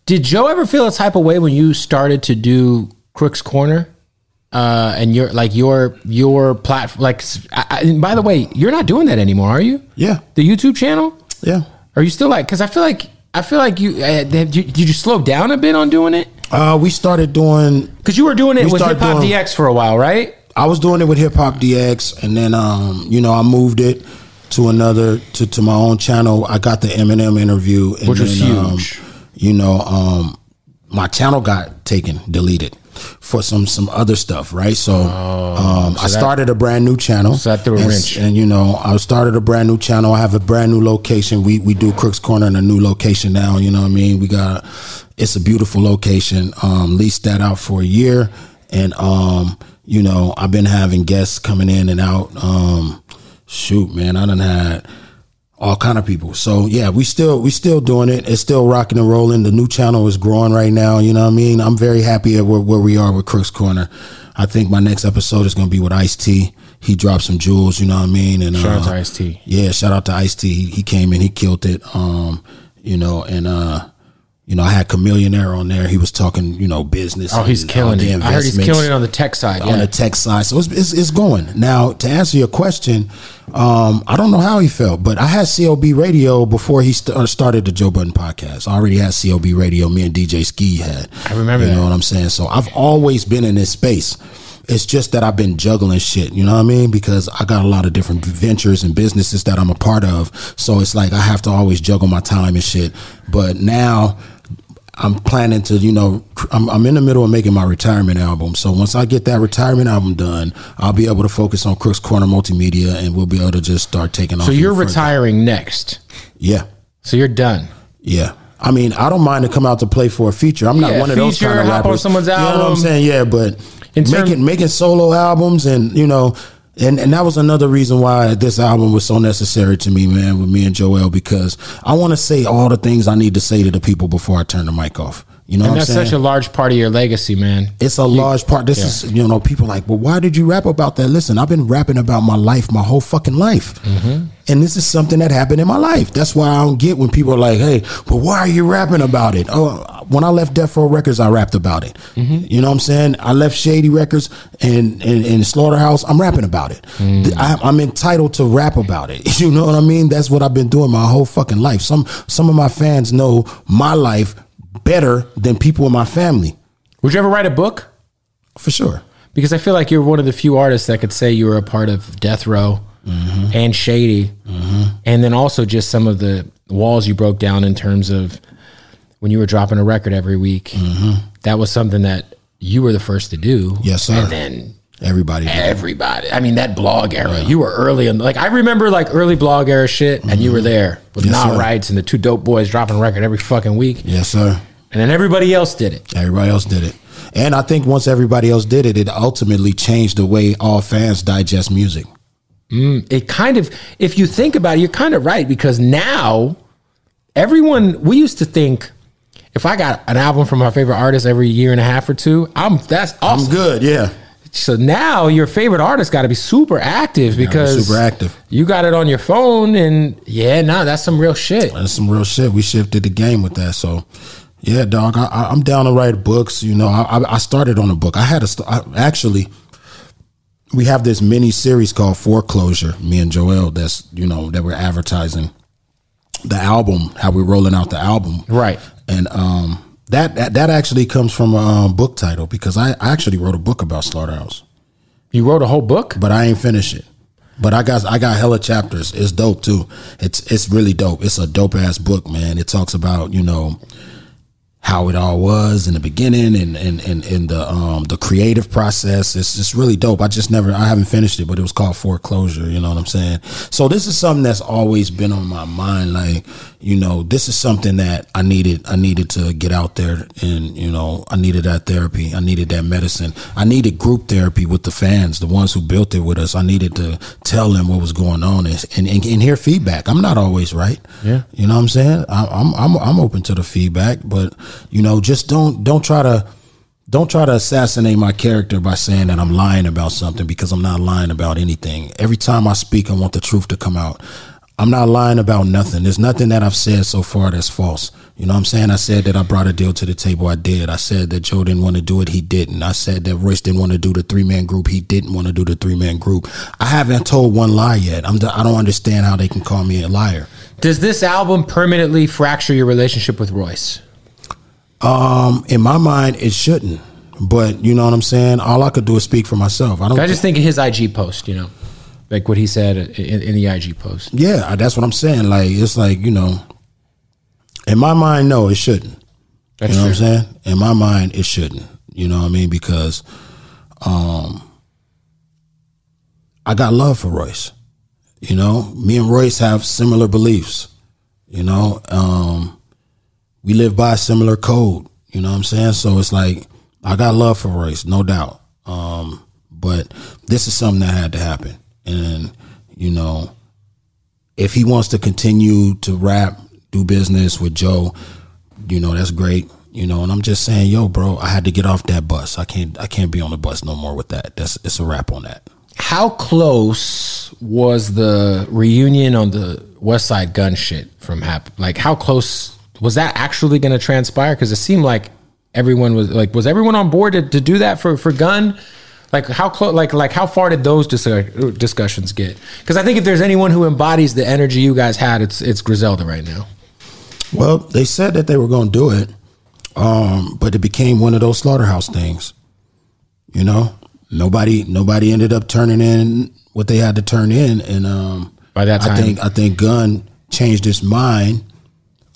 Did Joe ever feel a type of way when you started to do Crook's Corner? Uh, and your like your your platform like I, and by the way you're not doing that anymore are you Yeah. the youtube channel Yeah. are you still like because i feel like i feel like you uh, did, you did you slow down a bit on doing it Uh, we started doing because you were doing it We with hip hop dx for a while right I was doing it with Hip Hop DX, and then um, you know I moved it to another to, to my own channel. I got the Eminem interview, and Which was then, um, huge. you know, um, my channel got taken, deleted for some some other stuff, right? So, um, I that- started a brand new channel. So that threw a and, wrench. And you know, I started a brand new channel. I have a brand new location. We we do Crooks Corner in a new location now. You know what I mean? We got it's a beautiful location. Um, leased that out for a year, and um, you know, I've been having guests coming in and out. Um, shoot, man, I done had all kind of people. So yeah, we still we still doing it. It's still rocking and rolling. The new channel is growing right now. You know what I mean? I'm very happy at where, where we are with Crooks Corner. I think my next episode is going to be with Ice T. He dropped some jewels. You know what I mean? And Shout out uh, to Ice-T. Yeah, shout out to Ice T. He, he came in, he killed it. Um, you know, and uh, you know, I had Chamillionaire on there. He was talking, you know, business. oh he's and, uh, killing it i heard he's killing it on the tech side on yeah the tech side. So it's, it's, it's going. Now, to answer your question, um, I don't know how he felt, but I had COB radio before he st- uh, started the Joe Budden podcast. I already had COB radio, me and DJ Ski had. I remember You that. know what I'm saying? So I've always been in this space. It's just that I've been juggling shit, you know what I mean? Because I got a lot of different ventures and businesses that I'm a part of. So it's like I have to always juggle my time and shit. But now I'm planning to, you know, I'm, I'm in the middle of making my retirement album. So once I get that retirement album done, I'll be able to focus on Crooks Corner Multimedia and we'll be able to just start taking off. so you're further. retiring next Yeah. so you're done Yeah. I mean, I don't mind to come out to play for a feature. I'm not Yeah, one of those kind of rappers. hop on someone's You know what I'm saying? Yeah, but In term- making making solo albums and you know, And and that was another reason why this album was so necessary to me, man, with me and Joell, because I want to say all the things I need to say to the people before I turn the mic off. You know, and what I'm that's such a large part of your legacy, man. It's a large part. This is, you know, people like, well, why did you rap about that? Listen, I've been rapping about my life my whole fucking life. Mm-hmm. And this is something that happened in my life. That's why I don't get when people are like, hey, but why are you rapping about it? Oh, when I left Death Row Records, I rapped about it. Mm-hmm. You know what I'm saying? I left Shady Records and, and, and Slaughterhouse, I'm rapping about it. Mm. I, I'm entitled to rap about it. You know what I mean? That's what I've been doing my whole fucking life. Some some of my fans know my life better than people in my family, Would you ever write a book? for sure. Because I feel like you're one of the few artists that could say you were a part of Death Row Mm-hmm. and Shady, and then also just some of the walls you broke down in terms of when you were dropping a record every week. That was something that you were the first to do. Mm-hmm. Yes, sir. And then Everybody did. everybody. I mean, that blog era. You were early in. Like I remember, like early blog era shit, and you were there with Mm-hmm. Yes, sir. Rights and the two dope boys dropping a record every fucking week, Yes, sir. And then everybody else did it. Everybody else did it. And I think once everybody else did it, it ultimately changed the way all fans digest music. Mm, it kind of if you think about it you're kind of right because now everyone we used to think if i got an album from my favorite artist every year and a half or two i'm that's awesome I'm good, yeah. so now your favorite artist got to be super active because super active. you got it on your phone and yeah no that's some real shit That's some real shit. We shifted the game with that. So, yeah, dog, I, I, I'm down to write books. You know, I, I- I started on a book. I had a st- I, actually. We have this mini series called Foreclosure. Me and Joell. That's you know that we're advertising the album. How we're rolling out the album. right and um, that, that that actually comes from a um, book title because I, I actually wrote a book about Slaughterhouse, you wrote a whole book but I ain't finished it. But I got I got hella chapters. It's dope too. It's it's really dope. It's a dope ass book, man. It talks about you know how it all was in the beginning and and and, and the um the creative process. It's just really dope. I just never I haven't finished it, but it was called Foreclosure. You know what I'm saying? So this is something that's always been on my mind. Like you know, this is something that I needed. I needed to get out there, and you know, I needed that therapy. I needed that medicine. I needed group therapy with the fans, the ones who built it with us. I needed to tell them what was going on and and, and, and hear feedback. I'm not always right. Yeah. You know what I'm saying? I, I'm I'm I'm open to the feedback, but you know, just don't don't try to don't try to assassinate my character by saying that I'm lying about something because I'm not lying about anything. Every time I speak, I want the truth to come out. I'm not lying about nothing. There's nothing that I've said so far that's false. You know what I'm saying? I said that I brought a deal to the table. I did. I said that Joe didn't want to do it. He didn't. I said that Royce didn't want to do the three man group. He didn't want to do the three man group. I haven't told one lie yet. I'm. I don't understand how they can call me a liar. does this album permanently fracture your relationship with royce Um, in my mind, it shouldn't. But you know what I'm saying. All I could do is speak for myself. I don't. i just think of his ig post you know like what he said in, in the ig post Yeah, that's what I'm saying. Like it's like you know, in my mind, no, it shouldn't. That's you know what. I'm saying? In my mind, it shouldn't. You know what I mean? Because, um, I got love for Royce. You know, me and Royce have similar beliefs. You know, um, we live by a similar code. You know what I'm saying? So it's like I got love for Royce, no doubt. Um, but this is something that had to happen, and you know, if he wants to continue to rap, do business with Joe, you know, that's great. You know, and I'm just saying, yo, bro, I had to get off that bus. I can't I can't be on the bus no more with that. That's it's a wrap on that. How close was the reunion on the Westside Gunn shit from happen? Like, how close was that actually going to transpire? Because it seemed like everyone was like, was everyone on board to, to do that for for Gunn? Like, how close? Like, like how far did those dis- discussions get? Because I think if there's anyone who embodies the energy you guys had, it's it's Griselda right now. Well, they said that they were going to do it, um, but it became one of those slaughterhouse things. You know, nobody nobody ended up turning in what they had to turn in, and um, By that time, I think I think Gunn changed his mind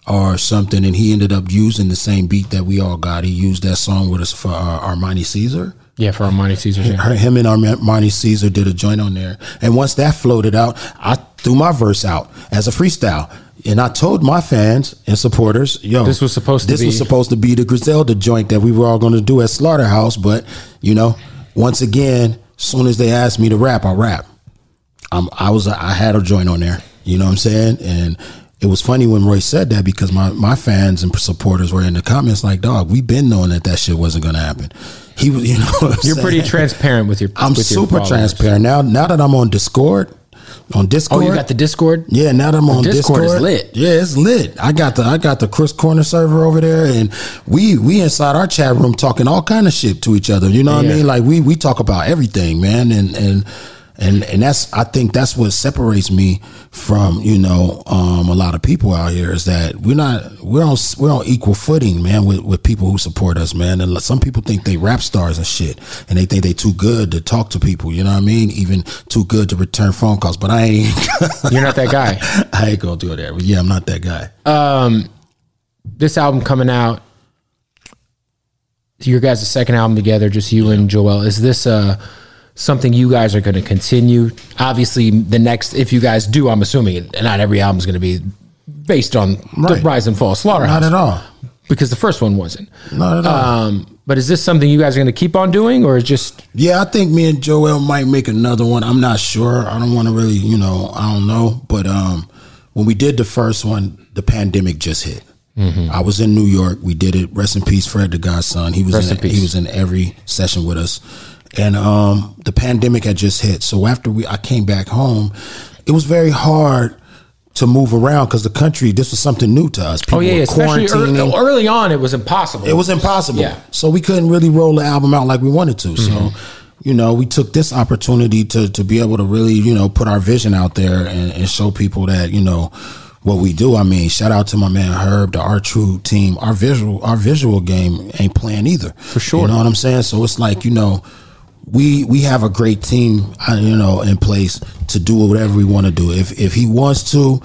or something, and he ended up using the same beat that we all got. He used that song with us for uh, Armani Caesar. Yeah, for Armani Caesar. Yeah. Him and Armani Caesar did a joint on there. And once that floated out, I threw my verse out as a freestyle. And I told my fans and supporters, yo, This was supposed to this be- was supposed to be the Griselda joint that we were all going to do at Slaughterhouse. But you know, once again, soon as they asked me to rap, I rap. I'm, I was I had a joint on there. You know what I'm saying? And it was funny when Roy said that because my my fans and supporters were in the comments like, "Dog, we've been knowing that that shit wasn't going to happen." He was, you know, you're pretty transparent with your. I'm with super followers. transparent now. Now that I'm on Discord, on Discord. Oh, you got the Discord. yeah, now that I'm on Discord Discord, is lit. Yeah, it's lit. I got the I got the Crooks Corner server over there, and we we inside our chat room talking all kind of shit to each other. You know what I mean? Like we we talk about everything, man, and and. And and that's I think that's what separates me from you know um, a lot of people out here is that we're not we're on we're on equal footing man with, with people who support us man and some people think they rap stars and shit and they think they too good to talk to people you know what I mean even too good to return phone calls but I ain't You're not that guy. I ain't gonna do that. But yeah, I'm not that guy. Um, this album coming out. Your guys' second album together, just you and Joell. Is this uh something you guys are going to continue? Obviously, the next, if you guys do, I'm assuming and not every album is going to be based on the Rise and Fall Slaughterhouse. Not at all. because the first one wasn't. Not at all. Um, but is this something you guys are going to keep on doing, or just yeah, I think me and Joell might make another one. I'm not sure. I don't want to really, you know, I don't know. But um, when we did the first one, the pandemic just hit. Mm-hmm. I was in New York. We did it. Rest in peace, Fred the Godson. He was Rest in, in peace. he was in every session with us, and um, the pandemic had just hit. So after we, I came back home. It was very hard to move around because the country. This was something new to us. People oh yeah, especially early, early on, it was impossible. It was impossible. Yeah. So we couldn't really roll the album out like we wanted to. So, you know, we took this opportunity to to be able to really, you know, put our vision out there and, and show people that, you know, what we do. I mean, shout out to my man Herb, the R True team. Our visual our visual game ain't playing either. For sure. You know what I'm saying? So it's like, you know, we we have a great team, uh, you know, in place to do whatever we want to do. If if he wants to,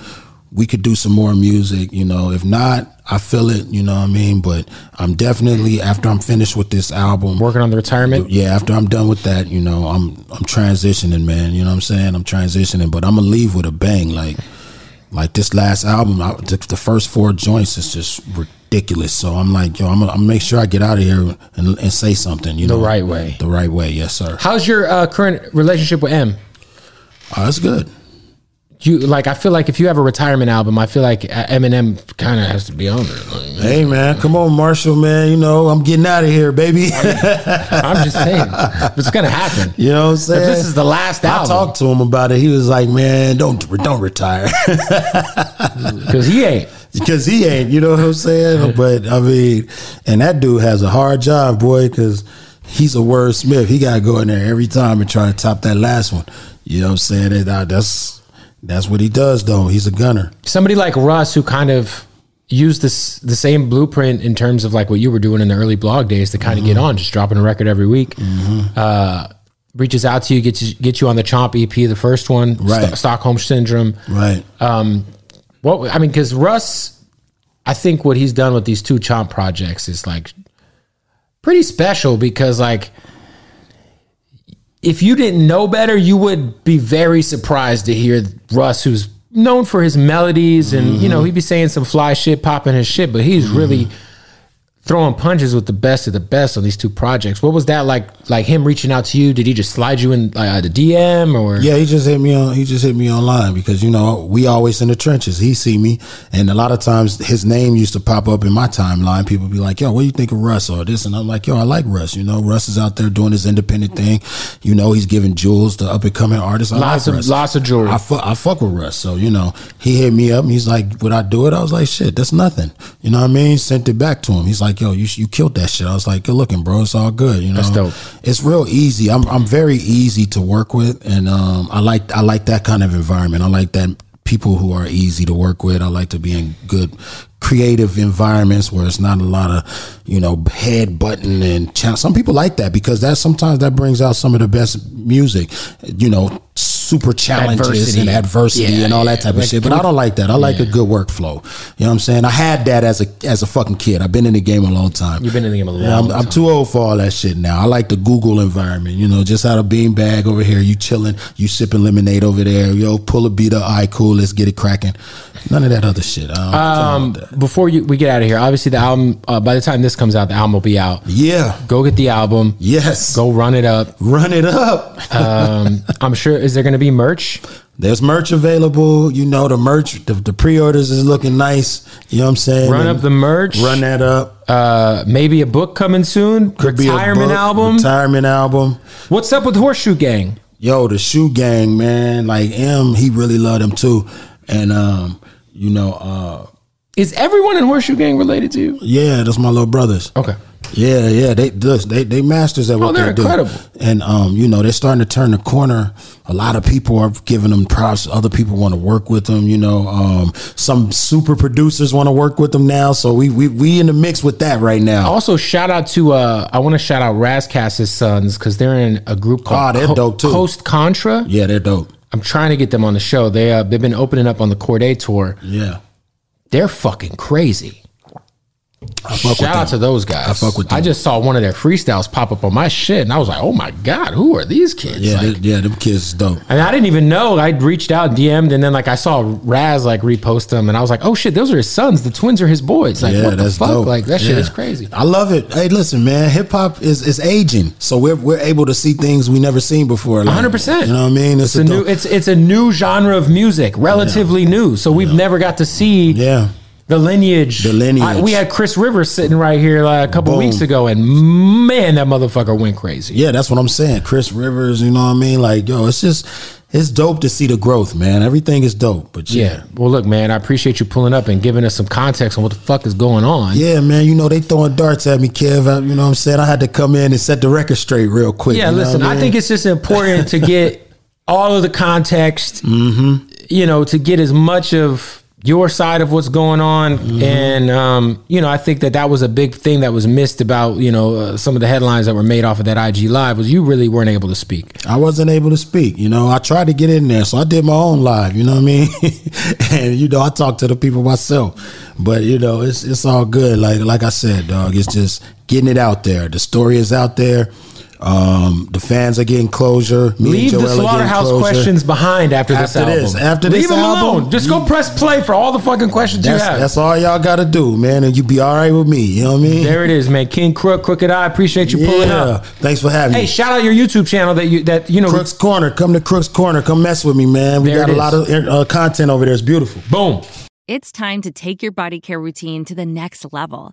we could do some more music. You know, if not, I feel it. You know what I mean. But I'm definitely after I'm finished with this album, working on the retirement. yeah, after I'm done with that, you know, I'm I'm transitioning, man. You know what I'm saying? I'm transitioning, but I'm gonna leave with a bang. Like like this last album, I, the, the first four joints is just ridiculous. So I'm like, yo, I'm gonna, I'm gonna make sure I get out of here and, and say something. You know, The right way. The right way, yes, sir. How's your uh, current relationship with M? That's good. You like? I feel like if you have a retirement album, I feel like Eminem kind of has to be on there. Like, Hey man, come on, Marshall, man. You know, I'm getting out of here, baby. I'm just saying, it's gonna happen. you know what I'm saying? If this is the last I album, I talked to him about it. He was like, "Man, don't don't retire." because he ain't. because he ain't. You know what I'm saying? But I mean, and that dude has a hard job, boy, because he's a wordsmith. He got to go in there every time and try to top that last one. You know what I'm saying? That's that's what he does, though. He's a gunner. Somebody like Russ, who kind of used this the same blueprint in terms of like what you were doing in the early blog days to kind of Mm-hmm. get on, just dropping a record every week. Uh, reaches out to you, gets you, get you on the Chomp EP, the first one, Right. Sto- Stockholm Syndrome. Right. Um, what I mean, because Russ, I think what he's done with these two Chomp projects is like pretty special because like if you didn't know better, you would be very surprised to hear Russ, who's known for his melodies and you know mm-hmm. he'd be saying some fly shit, popping his shit, but he's mm-hmm. really throwing punches with the best of the best on these two projects. What was that like? Like him reaching out to you? Did he just slide you in uh, the DM or? Yeah, he just hit me on. He just hit me online because you know we always in the trenches. He see me, and a lot of times his name used to pop up in my timeline. People be like, "Yo, what do you think of Russ or this?" And I'm like, "Yo, I like Russ. You know, Russ is out there doing his independent thing. You know, he's giving jewels to up and coming artists. I Lots like of- Russ. lots of jewelry. I fuck, I fuck with Russ. So you know, he hit me up and he's like, "Would I do it?" I was like, "Shit, that's nothing." You know what I mean? Sent it back to him. He's like, "Yo, you you killed that shit." I was like, "Good looking, bro. It's all good." You know, That's dope. it's real easy. I'm I'm very easy to work with, and um, I like I like that kind of environment. I like that people who are easy to work with. I like to be in good creative environments where it's not a lot of you know head button and cha- some people like that because that sometimes that brings out some of the best music. You know. Super challenges Adversity. and adversity Yeah, and all yeah. that type of shit, but I don't like that. I like a good workflow. You know what I'm saying? I had that as a as a fucking kid. I've been in the game a long time. You've been in the game a long Yeah, I'm, time. I'm too old for all that shit now. I like the Google environment. You know, just out of bean bag over here, you chilling, you sipping lemonade over there. Yo, pull a beat. All right, cool. Let's get it cracking. None of that other shit. I I Um, that. before you, we get out of here, obviously the album. Uh, by the time this comes out, the album will be out. yeah. Go get the album. Yes. Go run it up. Run it up. Um, I'm sure. Is there going to to be merch? There's merch available. You know, the merch, the, the pre-orders is looking nice. You know what I'm saying? Run And up the merch. Run that up. Uh, maybe a book coming soon. Could be a Retirement book, album. Retirement album. What's up with Horseshoe Gang? Yo, the shoe gang, man. Like M, he really loved him too. And um, you know, uh, Is everyone in Horseshoe Gang related to you? yeah, that's my little brothers. Okay. Yeah, yeah, they they they masters at what Oh, they're they do. And um, you know, they're starting to turn the corner. A lot of people are giving them props. Other people want to work with them. You know, um, some super producers want to work with them now. So we we we in the mix with that right now. Also, shout out to uh, I want to shout out Ras Kass's sons because they're in a group called Oh, they're dope, too. Coast Contra. Yeah, they're dope. I'm trying to get them on the show. They uh, they've been opening up on the Cordae tour. Yeah, They're fucking crazy. I fuck with Shout out them. to those guys. I fuck with I just saw one of their freestyles pop up on my shit, and I was like, "Oh my god, who are these kids?" Yeah, Like, they, yeah, them kids is dope. and I didn't even know. I reached out, DM'd, and then like I saw Ras like repost them, and I was like, "Oh shit, those are his sons. The twins are his boys." Like, yeah, what the fuck? dope. Like that shit Yeah. is crazy. I love it. Hey, listen, man, hip hop is is aging, so we're we're able to see things we never seen before. 100%. You know what I mean? It's a new. It's it's a new genre of music, relatively new. So we've never got to see yeah. The lineage. The lineage. I- we had Chris Rivers sitting right here like a couple Boom. weeks ago, and man, that motherfucker went crazy. Yeah, that's what I'm saying. Chris Rivers, you know what I mean? Like, yo, it's just it's dope to see the growth, man. Everything is dope. But yeah. Yeah. Well, look, man, I appreciate you pulling up and giving us some context on what the fuck is going on. Yeah, man, you know they throwing darts at me, Kev. I- You know what I'm saying? I had to come in and set the record straight real quick. Yeah, you know listen, I mean? think it's just important to get all of the context, Mm-hmm. you know, to get as much of your side of what's going on. Mm-hmm. And, um, you know, I think that that was a big thing that was missed about, you know, uh, some of the headlines that were made off of that IG Live was you really weren't able to speak. I wasn't able to speak. You know, I tried to get in there, so I did my own live. You know what I mean? and you know, I talked to the people myself. But you know, it's it's all good. Like like I said, dog, it's just getting it out there. The story is out there. Um, the fans are getting closure. Me Leave and the Joell are slaughterhouse questions behind after, this After album. this, after Leave this them album, alone. Just go press play for all the fucking questions That's, you have. that's all y'all got to do, man, and you be all right with me. You know what I mean? there it is, man. King Crook, Crooked I. Appreciate you pulling up. Thanks for having Hey, me. Hey, shout out your YouTube channel that you that you know. Crooks Corner, come to Crooks Corner, come mess with me, man. We There got it a lot of uh, content over there. It's beautiful. Boom. It's time to take your body care routine to the next level.